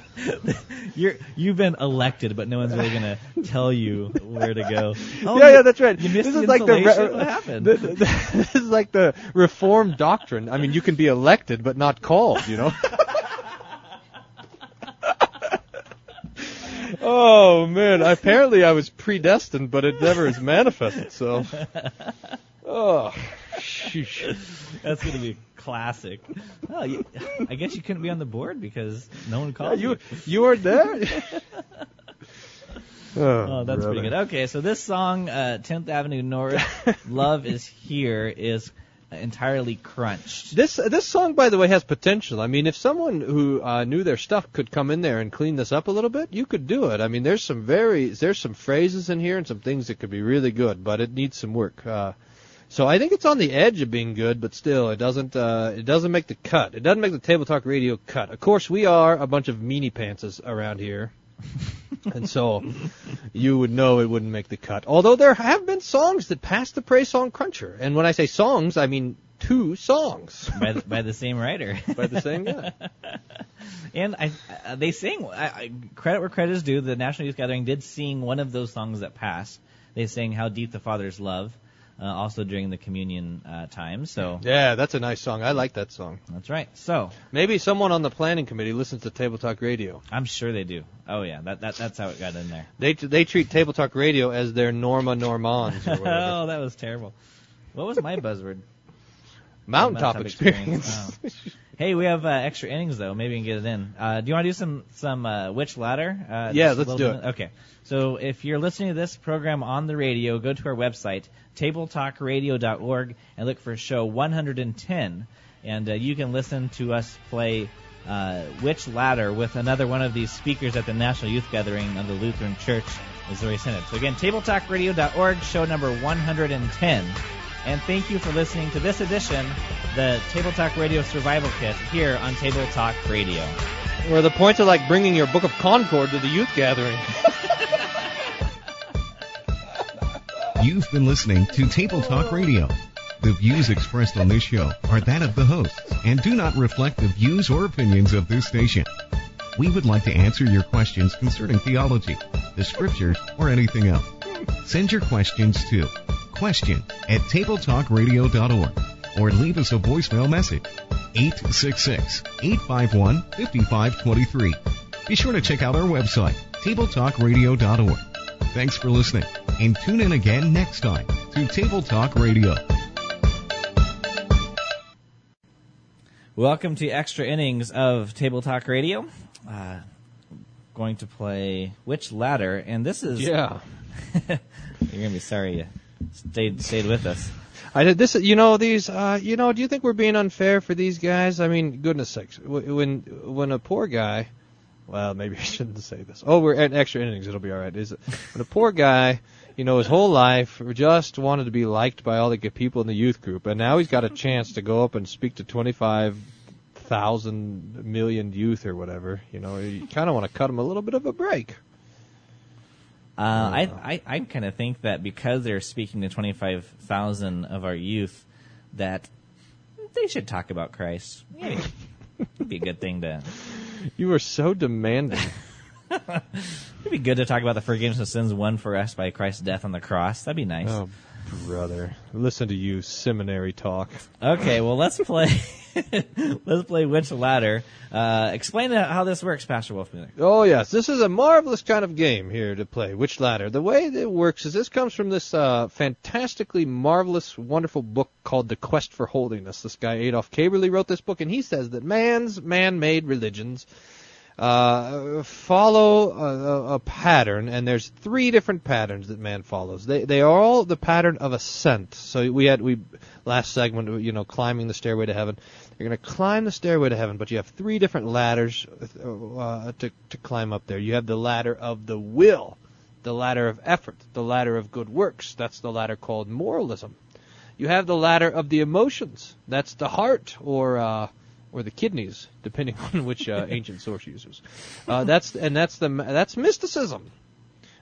You're you've been elected, but no one's really gonna tell you where to go. Oh, yeah, yeah, that's right. You missed this the is like the re- what happened? the- the- this is like the reformed doctrine. I mean, you can be elected but not called. You know. oh man! Apparently, I was predestined, but it never is manifested. So. Oh. That's gonna be a classic. Oh, you, I guess you couldn't be on the board because no one Yeah, called you you were there. Oh, that's brother. pretty good. Okay, so this song, uh, 10th Avenue North, "Love Is Here," is entirely crunched. This this song, by the way, has potential. I mean, if someone who uh, knew their stuff could come in there and clean this up a little bit, you could do it. I mean, there's some very there's some phrases in here and some things that could be really good, but it needs some work. Uh, so I think it's on the edge of being good, but still, it doesn't uh, it doesn't make the cut. It doesn't make the Table Talk Radio cut. Of course, we are a bunch of meanie pantses around here. and so you would know it wouldn't make the cut. Although there have been songs that passed the Praise Song Cruncher, and when I say songs, I mean two songs by the, by the same writer. by the same guy. And I, uh, they sing. I, I, credit where credit is due. The National Youth Gathering did sing one of those songs that passed. They sang "How Deep the Father's Love." Uh, also during the communion uh, time. So Yeah, that's a nice song. I like that song. that's right. So Maybe someone on the planning committee listens to Table Talk Radio. I'm sure they do. Oh yeah, that, that that's how it got in there. They they treat Table Talk Radio as their Norma Normans or whatever. oh, that was terrible. What was my buzzword? Mountaintop Mountaintop experience. Oh. Hey, we have uh, extra innings though. Maybe we can get it in. Uh, do you want to do some some uh, which ladder? Uh, Yeah, let's do bit? it. Okay. So if you're listening to this program on the radio, go to our website tabletalkradio.org and look for show 110, and uh, you can listen to us play uh, Which Ladder with another one of these speakers at the National Youth Gathering of the Lutheran Church, Missouri Synod. So again, tabletalkradio.org, show number 110. And thank you for listening to this edition, the Table Talk Radio Survival Kit, here on Table Talk Radio. Where the points are like bringing your Book of Concord to the youth gathering. You've been listening to Table Talk Radio. The views expressed on this show are that of the hosts and do not reflect the views or opinions of this station. We would like to answer your questions concerning theology, the scriptures, or anything else. Send your questions to question at tabletalkradio.org or leave us a voicemail message 866-851-5523. Be sure to check out our website tabletalkradio.org. Thanks for listening and tune in again next time to Table Talk Radio. Welcome to extra innings of Table Talk Radio. Uh, going to play Which Ladder, and this is Yeah. You're gonna be sorry you stayed stayed with us. I did this. You know these. Uh, you know, do you think we're being unfair for these guys? I mean, goodness sakes, when when a poor guy, well, maybe I shouldn't say this. Oh, we're at extra innings. It'll be all right. Is it? When a poor guy, you know, his whole life just wanted to be liked by all the good people in the youth group, and now he's got a chance to go up and speak to twenty five thousand million youth or whatever. You know, you kind of want to cut them a little bit of a break. Uh, I I, I kind of think that because they're speaking to twenty five thousand of our youth, that they should talk about Christ. Yeah, it'd be a good thing to. You are so demanding. It'd be good to talk about the forgiveness of sins won for us by Christ's death on the cross. That'd be nice. Oh, brother, listen to you seminary talk. Okay, well let's play. let's play Which Ladder. Uh, explain how this works, Pastor Wolfmueller. Oh yes, this is a marvelous kind of game here to play. Which ladder? The way it works is this comes from this uh, fantastically marvelous, wonderful book called The Quest for Holiness. This guy Adolf Köberle wrote this book, and he says that man's man-made religions uh, follow a, a pattern, and there's three different patterns that man follows. They they are all the pattern of ascent. So we had we last segment, you know, climbing the stairway to heaven. You're going to climb the stairway to heaven, but you have three different ladders uh, to to climb up there. You have the ladder of the will, the ladder of effort, the ladder of good works. That's the ladder called moralism. You have the ladder of the emotions. That's the heart, or uh, or the kidneys, depending on which uh, ancient source uses. Uh, that's and that's the that's mysticism,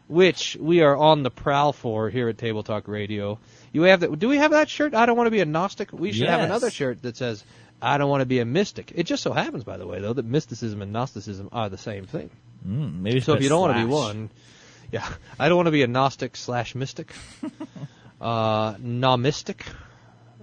which we are on the prowl for here at Table Talk Radio. You have that? Do we have that shirt? I don't want to be a Gnostic. We should have another shirt that says I don't want to be a mystic. It just so happens, by the way, though, that mysticism and Gnosticism are the same thing. Mm, maybe So if you don't want to be one, yeah, I don't want to be a Gnostic slash mystic, uh, nomistic.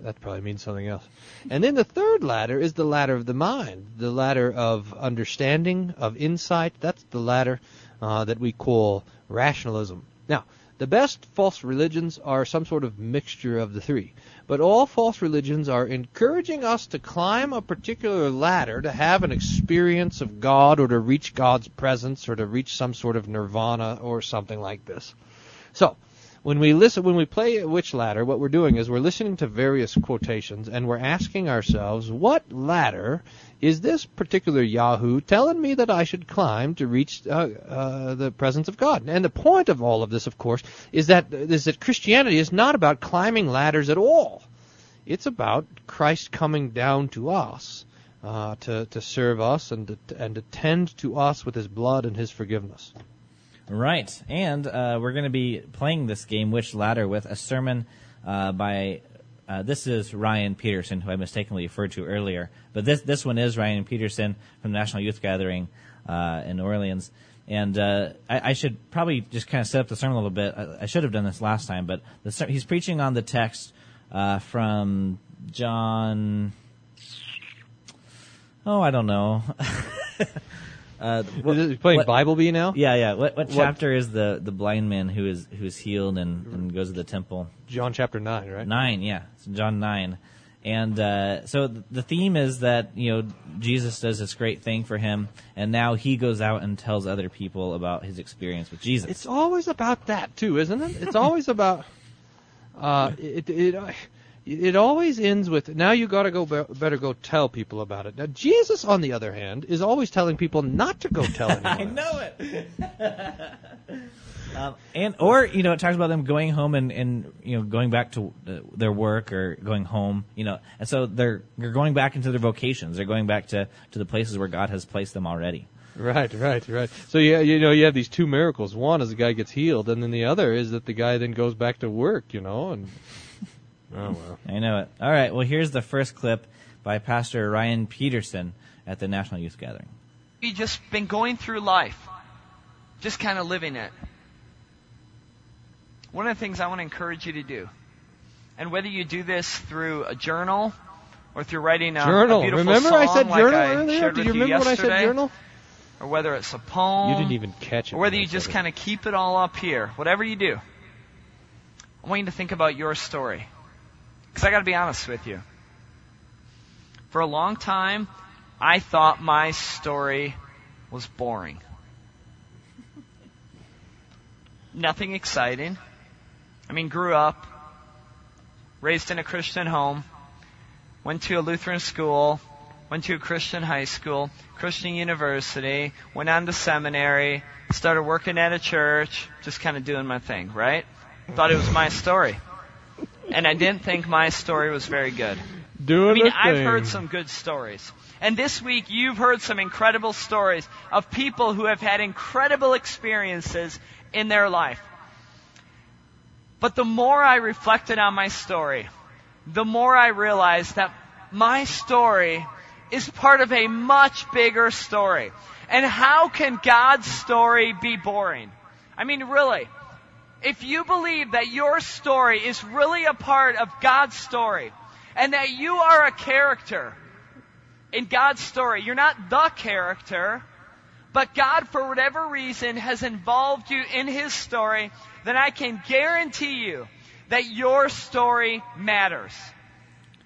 That probably means something else. And then the third ladder is the ladder of the mind, the ladder of understanding, of insight. That's the ladder uh, that we call rationalism. Now, the best false religions are some sort of mixture of the three. But all false religions are encouraging us to climb a particular ladder to have an experience of God or to reach God's presence or to reach some sort of nirvana or something like this. So, when we listen, when we play Which Ladder, what we're doing is we're listening to various quotations and we're asking ourselves, what ladder is this particular Yahoo telling me that I should climb to reach uh, uh, the presence of God? And the point of all of this, of course, is that is that Christianity is not about climbing ladders at all. It's about Christ coming down to us uh, to to serve us and to, and to tend to us with His blood and His forgiveness. Right, and uh, we're going to be playing this game, Which Ladder, with a sermon uh, by. Uh, this is Ryan Peterson, who I mistakenly referred to earlier, but this this one is Ryan Peterson from National Youth Gathering uh, in New Orleans, And uh, I, I should probably just kind of set up the sermon a little bit. I, I should have done this last time, but the, ser- he's preaching on the text uh, from John. Oh, I don't know. uh, what- Is it playing what- Bible Bee now? Yeah, yeah. What, what What- chapter is the, the blind man who is who is healed and, and goes to the temple? John chapter nine, right? Nine, yeah, it's John nine, and uh, so the theme is that you know Jesus does this great thing for him, and now he goes out and tells other people about his experience with Jesus. It's always about that too, isn't it? It's always about. Uh, it it it always ends with now you got to go be- better go tell people about it. Now Jesus, on the other hand, is always telling people not to go tell anyone. I know it. um, and or you know it talks about them going home and, and you know going back to uh, their work or going home you know and so they're they're going back into their vocations they're going back to to the places where God has placed them already. Right, right, right. So yeah, you know, you have these two miracles. One is the guy gets healed, and then the other is that the guy then goes back to work. You know, and oh well. I know it. All right. Well, here's the first clip by Pastor Ryan Peterson at the National Youth Gathering. you just been going through life, just kind of living it. One of the things I want to encourage you to do, and whether you do this through a journal or through writing a, journal. a beautiful remember song I said like journal I earlier? shared Do with you remember when I said journal? or whether it's a poem, You didn't even catch it. or whether you just kind of keep it all up here. Whatever you do, I want you to think about your story, because I got to be honest with you. For a long time, I thought my story was boring. Nothing exciting. I mean, grew up, raised in a Christian home, went to a Lutheran school, went to a Christian high school, Christian university, went on to seminary, started working at a church, just kind of doing my thing, right? Thought it was my story. And I didn't think my story was very good. Doing I mean, I've heard some good stories. And this week, you've heard some incredible stories of people who have had incredible experiences in their life. But the more I reflected on my story, the more I realized that my story is part of a much bigger story. And how can God's story be boring? I mean, really, if you believe that your story is really a part of God's story, and that you are a character in God's story, you're not the character, but God, for whatever reason, has involved you in His story, then I can guarantee you that your story matters.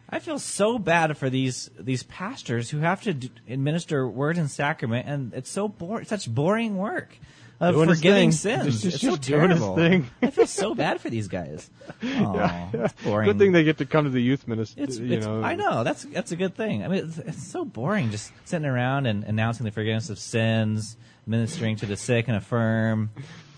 I feel so bad for these these pastors who have to administer word and sacrament, and it's so boring, such boring work of Doing his forgiving thing. sins. Just- it's so just doing his terrible. thing. I feel so bad for these guys. Oh, Yeah, yeah. it's boring. Good thing they get to come to the youth ministry. It's, you it's, know, I know that's that's a good thing. I mean, it's, it's so boring just sitting around and announcing the forgiveness of sins, ministering to the sick and affirm.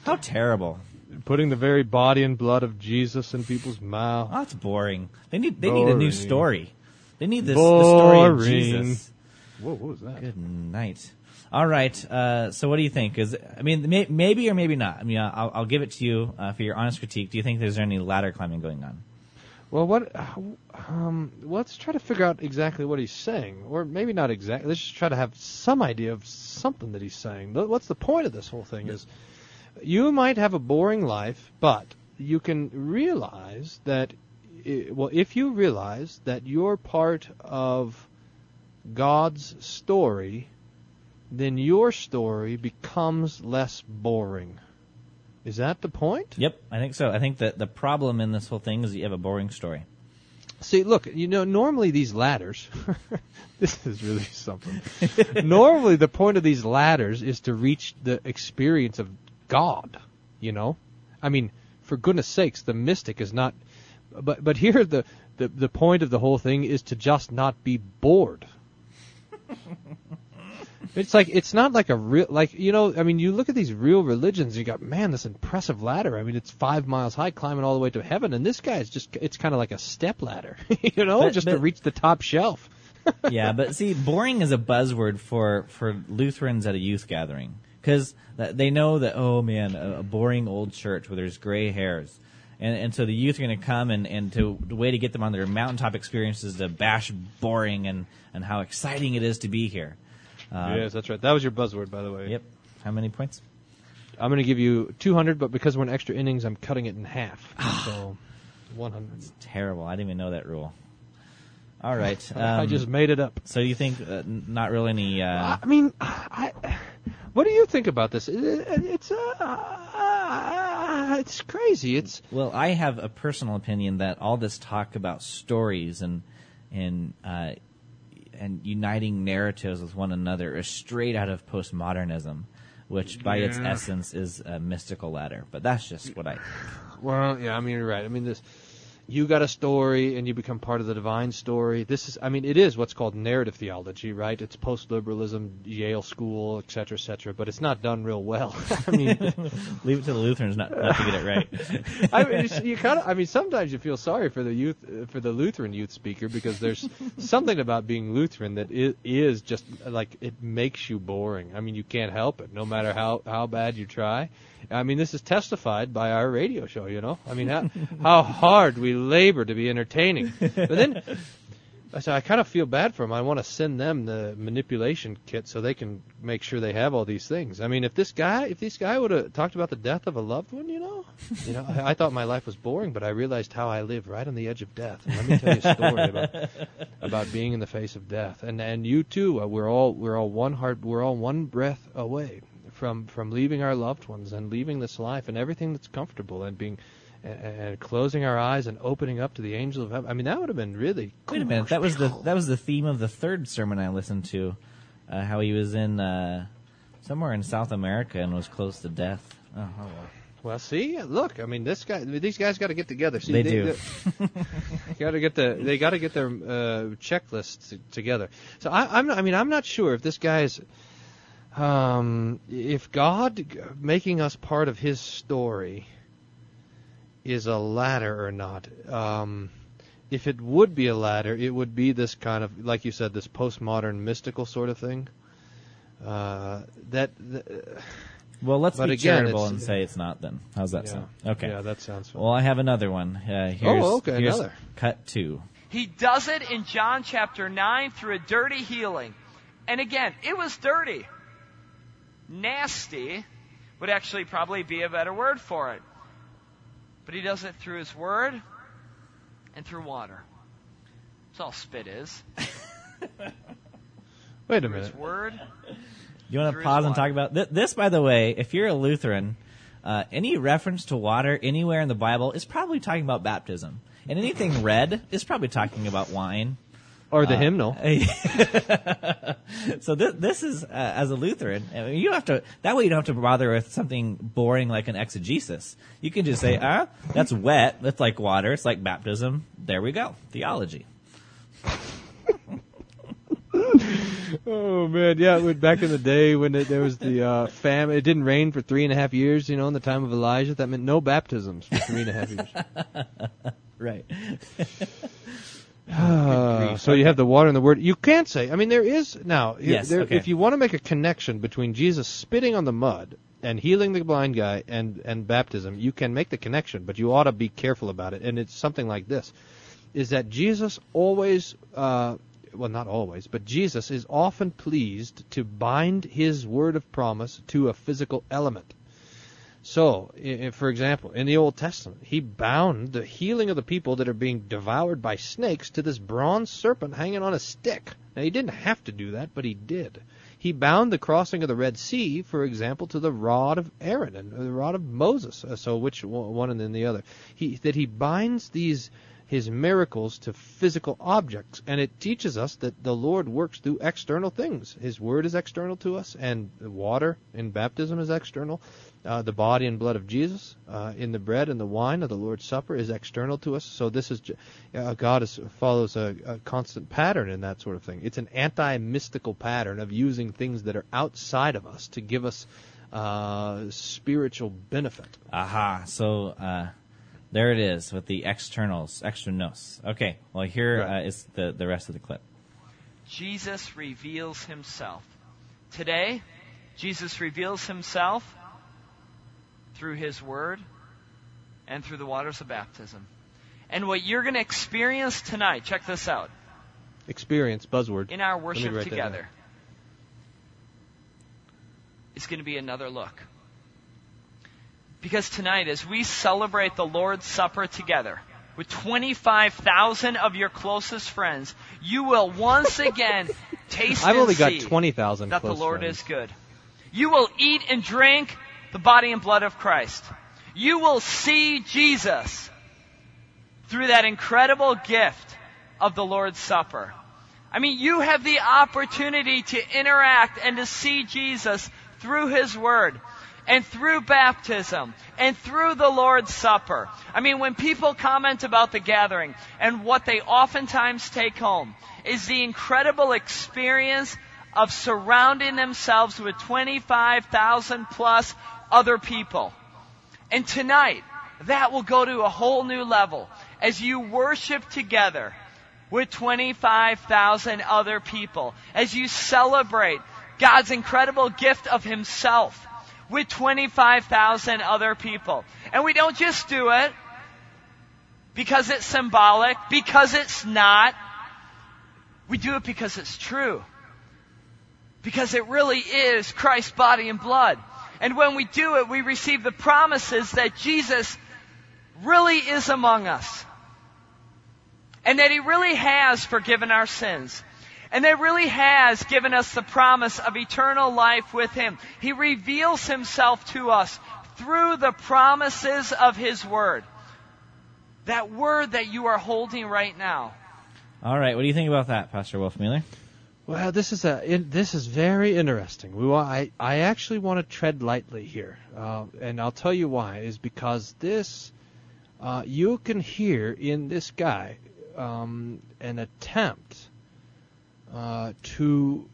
How terrible! putting the very body and blood of Jesus in people's mouth. Oh, that's boring. They need they need a new Boring. story. They need this the story of Boring. Jesus. Whoa, what was that? Good night. All right. Uh, so, what do you think? Is I mean, may, maybe or maybe not. I mean, I'll, I'll give it to you uh, for your honest critique. Do you think there's any ladder climbing going on? Well, what? Um, let's try to figure out exactly what he's saying, or maybe not exactly. Let's just try to have some idea of something that he's saying. What's the point of this whole thing? Is you might have a boring life, but you can realize that. i- Well, if you realize that you're part of God's story, then your story becomes less boring. Is that the point? Yep, I think so. I think that the problem in this whole thing is that you have a boring story. See, look, you know, normally these ladders, this is really something. normally, the point of these ladders is to reach the experience of God, you know? I mean, for goodness sakes, the mystic is not, but, but here the, the, the point of the whole thing is to just not be bored. It's like it's not like a real like you know I mean you look at these real religions you got man this impressive ladder. I mean it's five miles high climbing all the way to heaven. And this guy is just it's kind of like a step ladder you know But- just to reach the top shelf. Yeah, but see, boring is a buzzword for for Lutherans at a youth gathering. Because they know that oh man, a, a boring old church where there's gray hairs. And, and so the youth are going to come and, and to the way to get them on their mountaintop experiences to bash boring and, and how exciting it is to be here. Uh, yes that's right that was your buzzword by the way Yep. How many points? I'm going to give you 200, but because we're in extra innings, I'm cutting it in half. so 100. Terrible. I didn't even know that rule. All right. I um, just made it up. So you think uh, not really any? Uh, I mean, I, what do you think about this? It- it- It's uh, it's crazy. It's well, I have a personal opinion that all this talk about stories and and uh, and uniting narratives with one another is straight out of postmodernism, which by its essence is a mystical ladder. But that's just what I. Well, yeah, I mean, you're right. I mean, this, you got a story and you become part of the divine story. This is, I mean, it is what's called narrative theology, right? It's post-liberalism, Yale School, et cetera, et cetera, but it's not done real well. I mean, Leave it to the Lutherans not, not to get it right. I mean, you kind of, I mean, sometimes you feel sorry for the youth, for the Lutheran youth speaker because there's something about being Lutheran that is, is just like it makes you boring. I mean, you can't help it, no matter how how bad you try. I mean, this is testified by our radio show. You know, I mean, how, how hard we labor to be entertaining, but then. I So I kind of feel bad for them. I want to send them the manipulation kit so they can make sure they have all these things. I mean, if this guy, if this guy would have talked about the death of a loved one, you know, you know, I, I thought my life was boring, but I realized how I live right on the edge of death. And let me tell you a story about about being in the face of death. And and you too. Uh, we're all we're all one heart. We're all one breath away from from leaving our loved ones and leaving this life and everything that's comfortable and being. And, and closing our eyes and opening up to the angels of heaven. I mean, that would have been really. Wait a minute. That was the that was the theme of the third sermon I listened to. Uh, how he was in uh, somewhere in South America and was close to death. Oh, well. Well, see, look, I mean, this guy, these guys got to get together. See, They do. got to get the, they got to get their uh, checklists together. So I, I'm, not, I mean, I'm not sure if this guy's, um, if God making us part of His story is a ladder or not. Um, if it would be a ladder, it would be this kind of, like you said, this postmodern mystical sort of thing. Uh, that. th- Well, let's But be again, charitable and say it's not. Then how's that Yeah. sound? Okay. Yeah, that sounds fun. Well, I have another one. Uh, here's, Oh, okay, here's another. Cut two. He does it in John chapter 9 through a dirty healing. And again, it was dirty. Nasty would actually probably be a better word for it. But he does it through his word and through water. That's all spit is. Wait a Through minute. his word. You want to pause and talk about th- this? By the way, if you're a Lutheran, uh, any reference to water anywhere in the Bible is probably talking about baptism, and anything red is probably talking about wine. Or the Uh, hymnal. so this, this is uh, as a Lutheran, I mean, you don't have to. That way, you don't have to bother with something boring like an exegesis. You can just say, "Ah, that's wet. That's like water. It's like baptism." There we go. Theology. Oh man, yeah. When, back in the day when it, there was the uh, famine, it didn't rain for three and a half years. You know, in the time of Elijah, that meant no baptisms for three and a half years. Right. Uh, so you have the water and the word. You can't say. I mean, there is now. Yes, there, okay. If you want to make a connection between Jesus spitting on the mud and healing the blind guy and and baptism, you can make the connection, but you ought to be careful about it. And it's something like this: is that Jesus always. Uh, well, not always, but Jesus is often pleased to bind his word of promise to a physical element. So, for example, in the Old Testament, he bound the healing of the people that are being devoured by snakes to this bronze serpent hanging on a stick. Now, he didn't have to do that, but he did. He bound the crossing of the Red Sea, for example, to the rod of Aaron and the rod of Moses. Uh, So, which one and then the other? He that he binds these his miracles to physical objects, and it teaches us that the Lord works through external things. His word is external to us, and water in baptism is external. Uh, the body and blood of Jesus uh, in the bread and the wine of the Lord's Supper is external to us. So this is ju- uh, God is, follows a, a constant pattern in that sort of thing. It's an anti-mystical pattern of using things that are outside of us to give us uh, spiritual benefit. Aha. So uh, there it is with the externals, extra nos. Okay. Well, here uh, is the the rest of the clip. Jesus reveals himself. Today, Jesus reveals himself through his word and through the waters of baptism. And what you're going to experience tonight, check this out, Experience buzzword in our worship write that down. together, is going to be another look Because tonight, as we celebrate the Lord's Supper together, with 25,000 of your closest friends, you will once again taste I've only got see 20,000 that the Lord friends. is good. You will eat and drink the body and blood of Christ. You will see Jesus through that incredible gift of the Lord's Supper. I mean, you have the opportunity to interact and to see Jesus through His Word and through baptism and through the Lord's Supper. I mean, when people comment about the gathering and what they oftentimes take home is the incredible experience of surrounding themselves with 25,000 plus other people. And tonight, that will go to a whole new level as you worship together with 25,000 other people, as you celebrate God's incredible gift of Himself with 25,000 other people. And we don't just do it because it's symbolic, because it's not. We do it because it's true. Because it really is Christ's body and blood. And when we do it, we receive the promises that Jesus really is among us. And that He really has forgiven our sins. And that really has given us the promise of eternal life with Him. He reveals Himself to us through the promises of His Word. That Word that you are holding right now. All right, what do you think about that, Pastor Wolf Wolfmueller? Well, this is a in, this is very interesting. We I I actually want to tread lightly here, uh, and I'll tell you why. Is because this uh, you can hear in this guy um, an attempt uh, to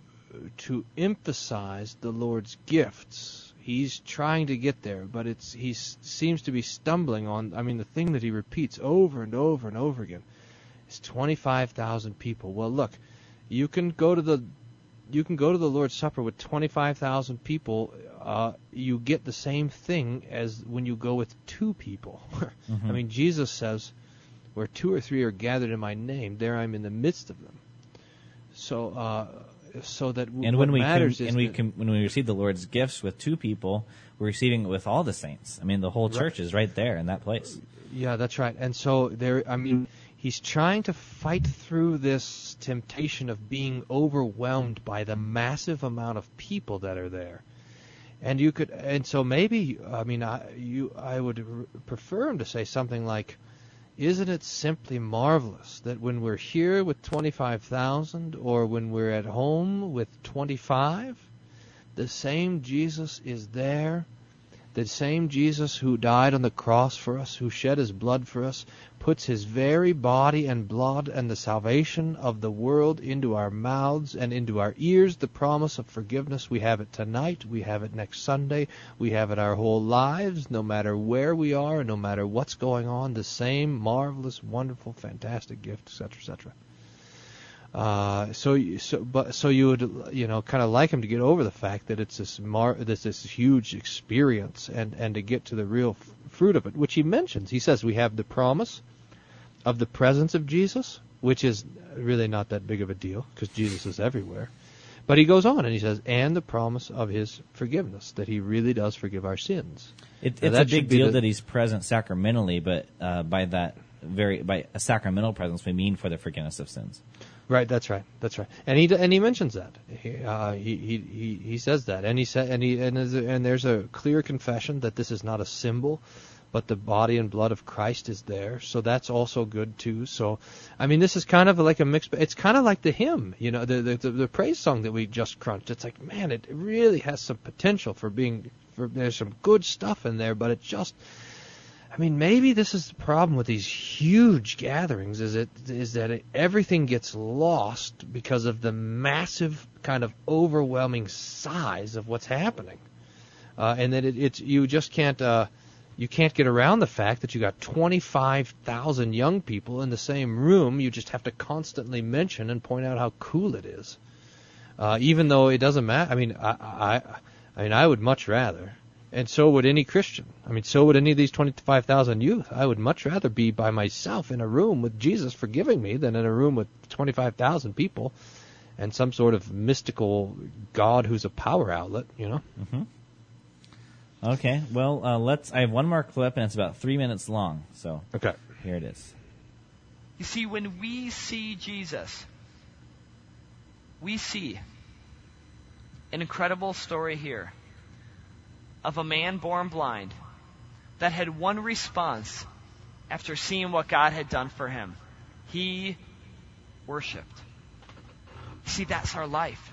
to emphasize the Lord's gifts. He's trying to get there, but it's he seems to be stumbling on. I mean, the thing that he repeats over and over and over again is 25,000 people. Well, look, you can go to the you can go to the Lord's Supper with 25,000 people. Uh, you get the same thing as when you go with two people. I mean, Jesus says, "Where two or three are gathered in my name, there I'm in the midst of them." So, uh, so that w- And when we is and we can, when we receive the Lord's gifts with two people, we're receiving it with all the saints. I mean, the whole Right. church is right there in that place. Yeah, that's right. And so there, I mean, he's trying to fight through this temptation of being overwhelmed by the massive amount of people that are there. And you could, and so maybe, I mean, I, you, I would prefer him to say something like, "Isn't it simply marvelous that when we're here with 25,000, or when we're at home with 25, the same Jesus is there." The same Jesus who died on the cross for us, who shed his blood for us, puts his very body and blood and the salvation of the world into our mouths and into our ears, the promise of forgiveness. We have it tonight, we have it next Sunday, we have it our whole lives, no matter where we are, no matter what's going on, the same marvelous, wonderful, fantastic gift, etc., etc. Uh, so, you- so, but so you would, you know, kind of like him to get over the fact that it's this mar, this this huge experience, and and to get to the real f- fruit of it, which he mentions. He says we have the promise of the presence of Jesus, which is really not that big of a deal because Jesus is everywhere. But he goes on and he says, and the promise of his forgiveness, that he really does forgive our sins. It, it's a big deal the- that he's present sacramentally, but uh, by that very by a sacramental presence, we mean for the forgiveness of sins. Right, that's right, that's right, and he and he mentions that he uh, he, he he says that, and he said, and he and and there's a clear confession that this is not a symbol, but the body and blood of Christ is there, so that's also good too. So, I mean, this is kind of like a mix. It's kind of like the hymn, you know, the the the, the praise song that we just crunched. It's like, man, it really has some potential for being. For, there's some good stuff in there, but it just I mean, maybe this is the problem with these huge gatherings is it is that it, everything gets lost because of the massive kind of overwhelming size of what's happening, uh, and that it, it's you just can't uh, you can't get around the fact that you got 25,000 young people in the same room. You just have to constantly mention and point out how cool it is, uh, even though it doesn't matter. I mean, I, I I mean, I would much rather and so would any Christian. I mean, so would any of these 25,000 youth. I would much rather be by myself in a room with Jesus forgiving me than in a room with 25,000 people and some sort of mystical God who's a power outlet, you know? Mm-hmm. Okay. Well, uh, let's. I have one more clip, and it's about three minutes long. So Okay. here it is. You see, when we see Jesus, we see an incredible story here of a man born blind that had one response after seeing what God had done for him. He worshiped. See, that's our life.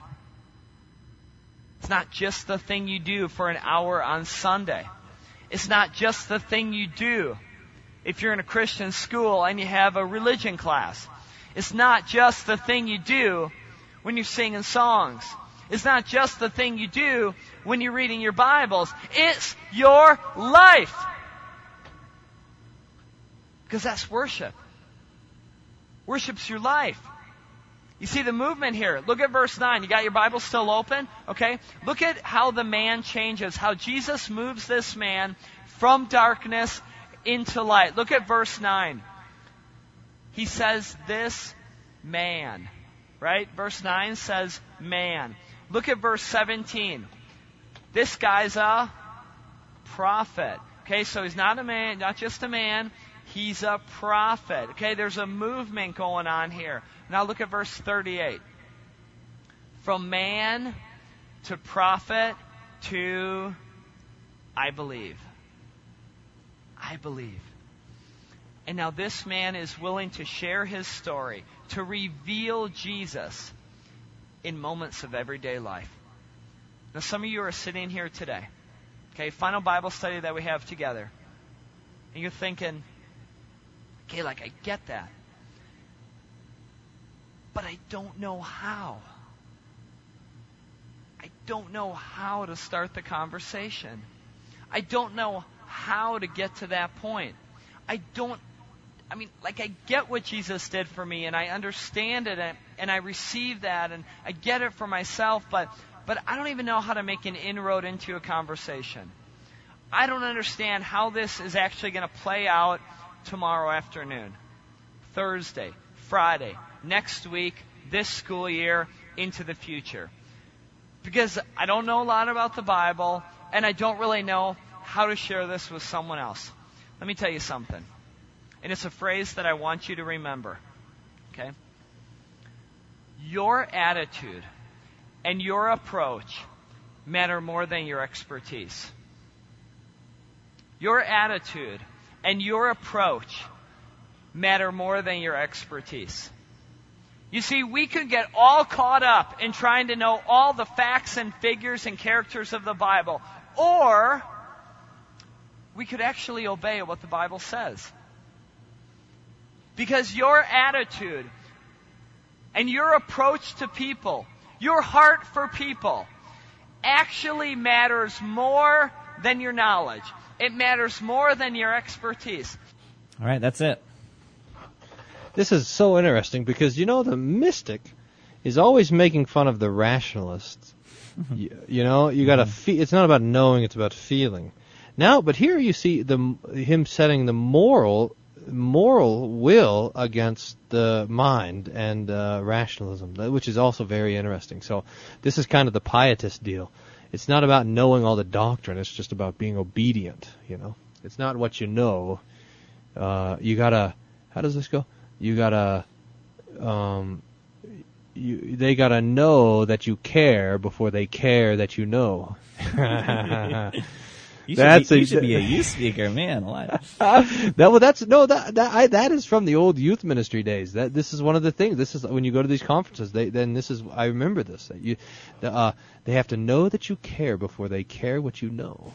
It's not just the thing you do for an hour on Sunday. It's not just the thing you do if you're in a Christian school and you have a religion class. It's not just the thing you do when you're singing songs. It's not just the thing you do when you're reading your Bibles. It's your life. Because that's worship. Worship's your life. You see the movement here. Look at verse 9. You got your Bible still open? Okay? Look at how the man changes, how Jesus moves this man from darkness into light. Look at verse 9. He says, This man. Right? Verse 9 says, Man. Look at verse 17. This guy's a prophet. Okay, so he's not a man, not just a man, he's a prophet. Okay, there's a movement going on here. Now look at verse 38. From man to prophet to I believe. I believe. And now this man is willing to share his story, to reveal Jesus in moments of everyday life. Now, some of you are sitting here today, okay, final Bible study that we have together, and you're thinking, okay, like, I get that, but I don't know how. I don't know how to start the conversation. I don't know how to get to that point. I don't I mean, like I get what Jesus did for me and I understand it and, and I receive that and I get it for myself, but but I don't even know how to make an inroad into a conversation. I don't understand how this is actually going to play out tomorrow afternoon, Thursday, Friday, next week, this school year, into the future. Because I don't know a lot about the Bible and I don't really know how to share this with someone else. Let me tell you something. And it's a phrase that I want you to remember. Okay? Your attitude and your approach matter more than your expertise. Your attitude and your approach matter more than your expertise. You see, we could get all caught up in trying to know all the facts and figures and characters of the Bible, or we could actually obey what the Bible says. Because your attitude and your approach to people, your heart for people, actually matters more than your knowledge. It matters more than your expertise. All right, that's it. This is so interesting because you know the mystic is always making fun of the rationalists. Mm-hmm. you, you know, you got to mm-hmm. fe- it's not about knowing, it's about feeling. Now, but here you see the him setting the moral moral will against the mind and uh, rationalism, which is also very interesting. So this is kind of the pietist deal. It's not about knowing all the doctrine. It's just about being obedient. You know, it's not what you know. Uh, you gotta. How does this go? You gotta. Um, you, they gotta know that you care before they care that you know. You should, That's be, a- you should be a youth speaker, man. Alive. that well, that's no that that I, that is from the old youth ministry days. That this is one of the things. This is when you go to these conferences. They then this is I remember this. That you, the, uh, they have to know that you care before they care what you know.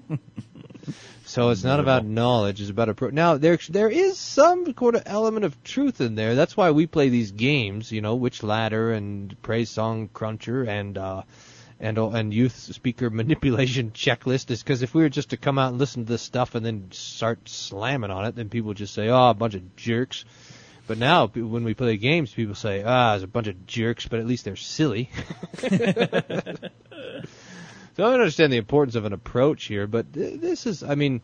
so it's not about knowledge. It's about approach. Now there there is some sort of element of truth in there. That's why we play these games. You know, which ladder and praise song cruncher and. uh and and youth speaker manipulation checklist is because if we were just to come out and listen to this stuff and then start slamming on it, then people would just say, "Oh, a bunch of jerks." But now, when we play games, people say, "Ah, it's a bunch of jerks," but at least they're silly. so I understand the importance of an approach here, but th- this is, I mean,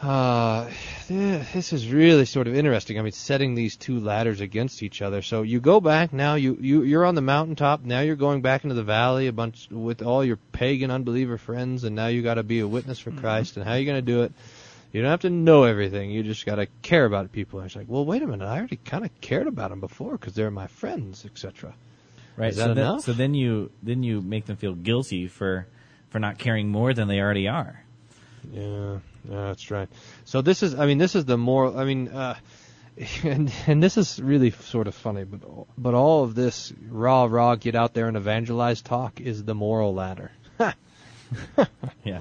Uh, this is really sort of interesting. I mean, setting these two ladders against each other. So you go back now. You you you're on the mountaintop. Now you're going back into the valley a bunch with all your pagan unbeliever friends, and now you got to be a witness for Christ. And how are you going to do it? You don't have to know everything. You just got to care about people. And it's like, well, wait a minute. I already kind of cared about them before because they're my friends, etc. Right. Is so that then, enough? so then you then you make them feel guilty for for not caring more than they already are. Yeah, that's right. So this is, I mean, this is the moral. I mean, uh, and and this is really sort of funny, but but all of this raw, raw, get out there and evangelize talk is the moral ladder. yeah.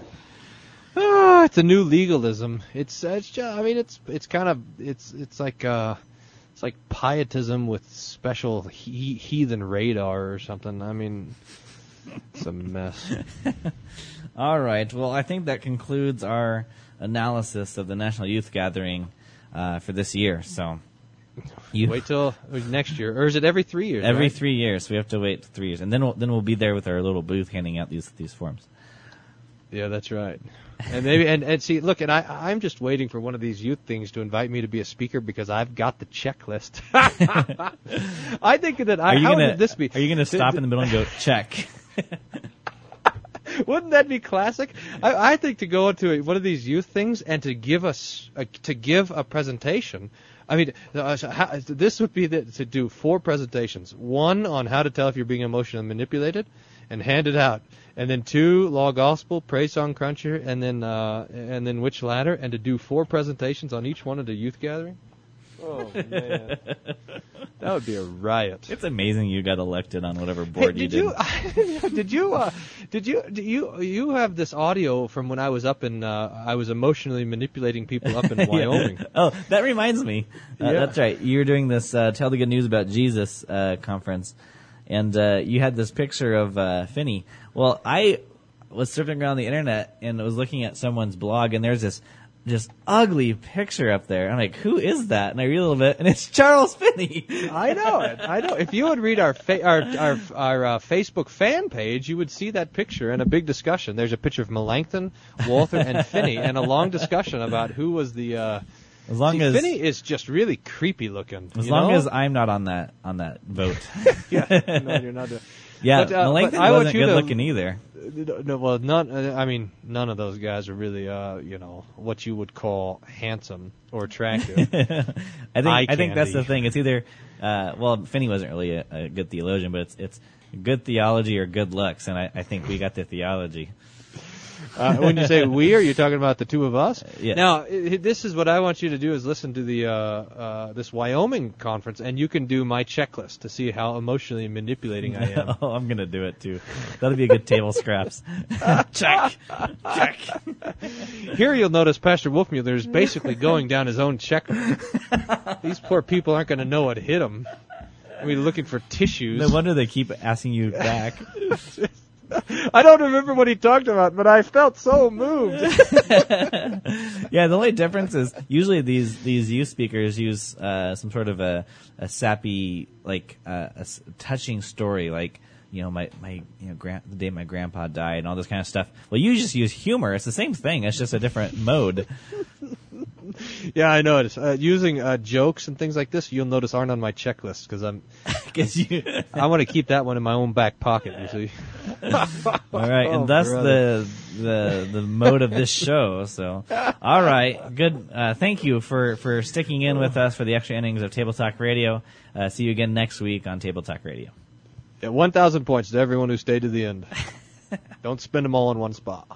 Ah, it's a new legalism. It's it's just, I mean, it's it's kind of it's it's like uh, it's like pietism with special he- heathen radar or something. I mean, it's a mess. All right. Well, I think that concludes our analysis of the National Youth Gathering uh, for this year. So, you Wait till next year, or is it every three years? every right? three years. We have to wait three years, and then we'll then we'll be there with our little booth handing out these these forms. Yeah, that's right. And maybe and, and see, look, and I I'm just waiting for one of these youth things to invite me to be a speaker because I've got the checklist. I think that I how gonna would this be? Are you gonna stop in the middle and go check? Wouldn't that be classic? I, I think to go into one of these youth things and to give us a, to give a presentation. I mean, uh, this would be the, to do four presentations. One on how to tell if you're being emotionally manipulated, and hand it out. And then two law gospel, praise song cruncher, and then uh, and then which ladder, and to do four presentations on each one at a youth gathering. Oh man, that would be a riot. It's amazing you got elected on whatever Hey, board you did did. you did you uh, did you do you you have this audio from when I was up in uh, I was emotionally manipulating people up in Yeah. Wyoming. Oh, that reminds me. Uh, Yeah. That's right. You were doing this uh, "Tell the Good News About Jesus" uh, conference, and uh, you had this picture of uh, Finney. Well, I was surfing around the internet and I was looking at someone's blog, and there's this just ugly picture up there. I'm like, who is that? And I read a little bit, and it's Charles Finney. I know it. I know. If you would read our fa- our our, our uh, Facebook fan page, you would see that picture and a big discussion. There's a picture of Melanchthon, Walther, and Finney, and a long discussion about who was the. Uh, As long see, as Finney is just really creepy looking. as you long know? as I'm not on that on that vote. yeah, no, you're not. doing- Yeah, But, uh, Melanchthon but I wasn't good to- looking either. No, well, none. uh, I mean, none of those guys are really, uh, you know, what you would call handsome or attractive. I think Eye I think that's the thing. It's either uh, well, Finney wasn't really a, a good theologian, but it's it's good theology or good looks, and I, I think we got the theology. Uh, when you say we, are you talking about the two of us? Yes. Now, this is what I want you to do: is listen to the uh, uh, this Wyoming conference, and you can do my checklist to see how emotionally manipulating I am. oh, I'm gonna do it too. That'll be a good table scraps. Check, check. Here, you'll notice Pastor Wolfmueller is basically going down his own checklist. These poor people aren't going to know what hit them. We're looking for tissues. No wonder they keep asking you back. I don't remember what he talked about, but I felt so moved. yeah, the only difference is usually these these youth speakers use uh, some sort of a, a sappy, like uh, a touching story, like you know my my you know gran- the day my grandpa died and all this kind of stuff. Well, you just use humor. It's the same thing. It's just a different mode. yeah, I noticed. Uh, using uh, jokes and things like this, you'll notice aren't on my checklist because I'm. Because you. I want to keep that one in my own back pocket. You see. All right, Oh, and thus brother. the the the mode of this show. So, all right, good. Uh, thank you for for sticking in with us for the extra innings of Table Talk Radio. Uh, see you again next week on Table Talk Radio. Yeah, 1,000 points to everyone who stayed to the end. Don't spend them all in one spot.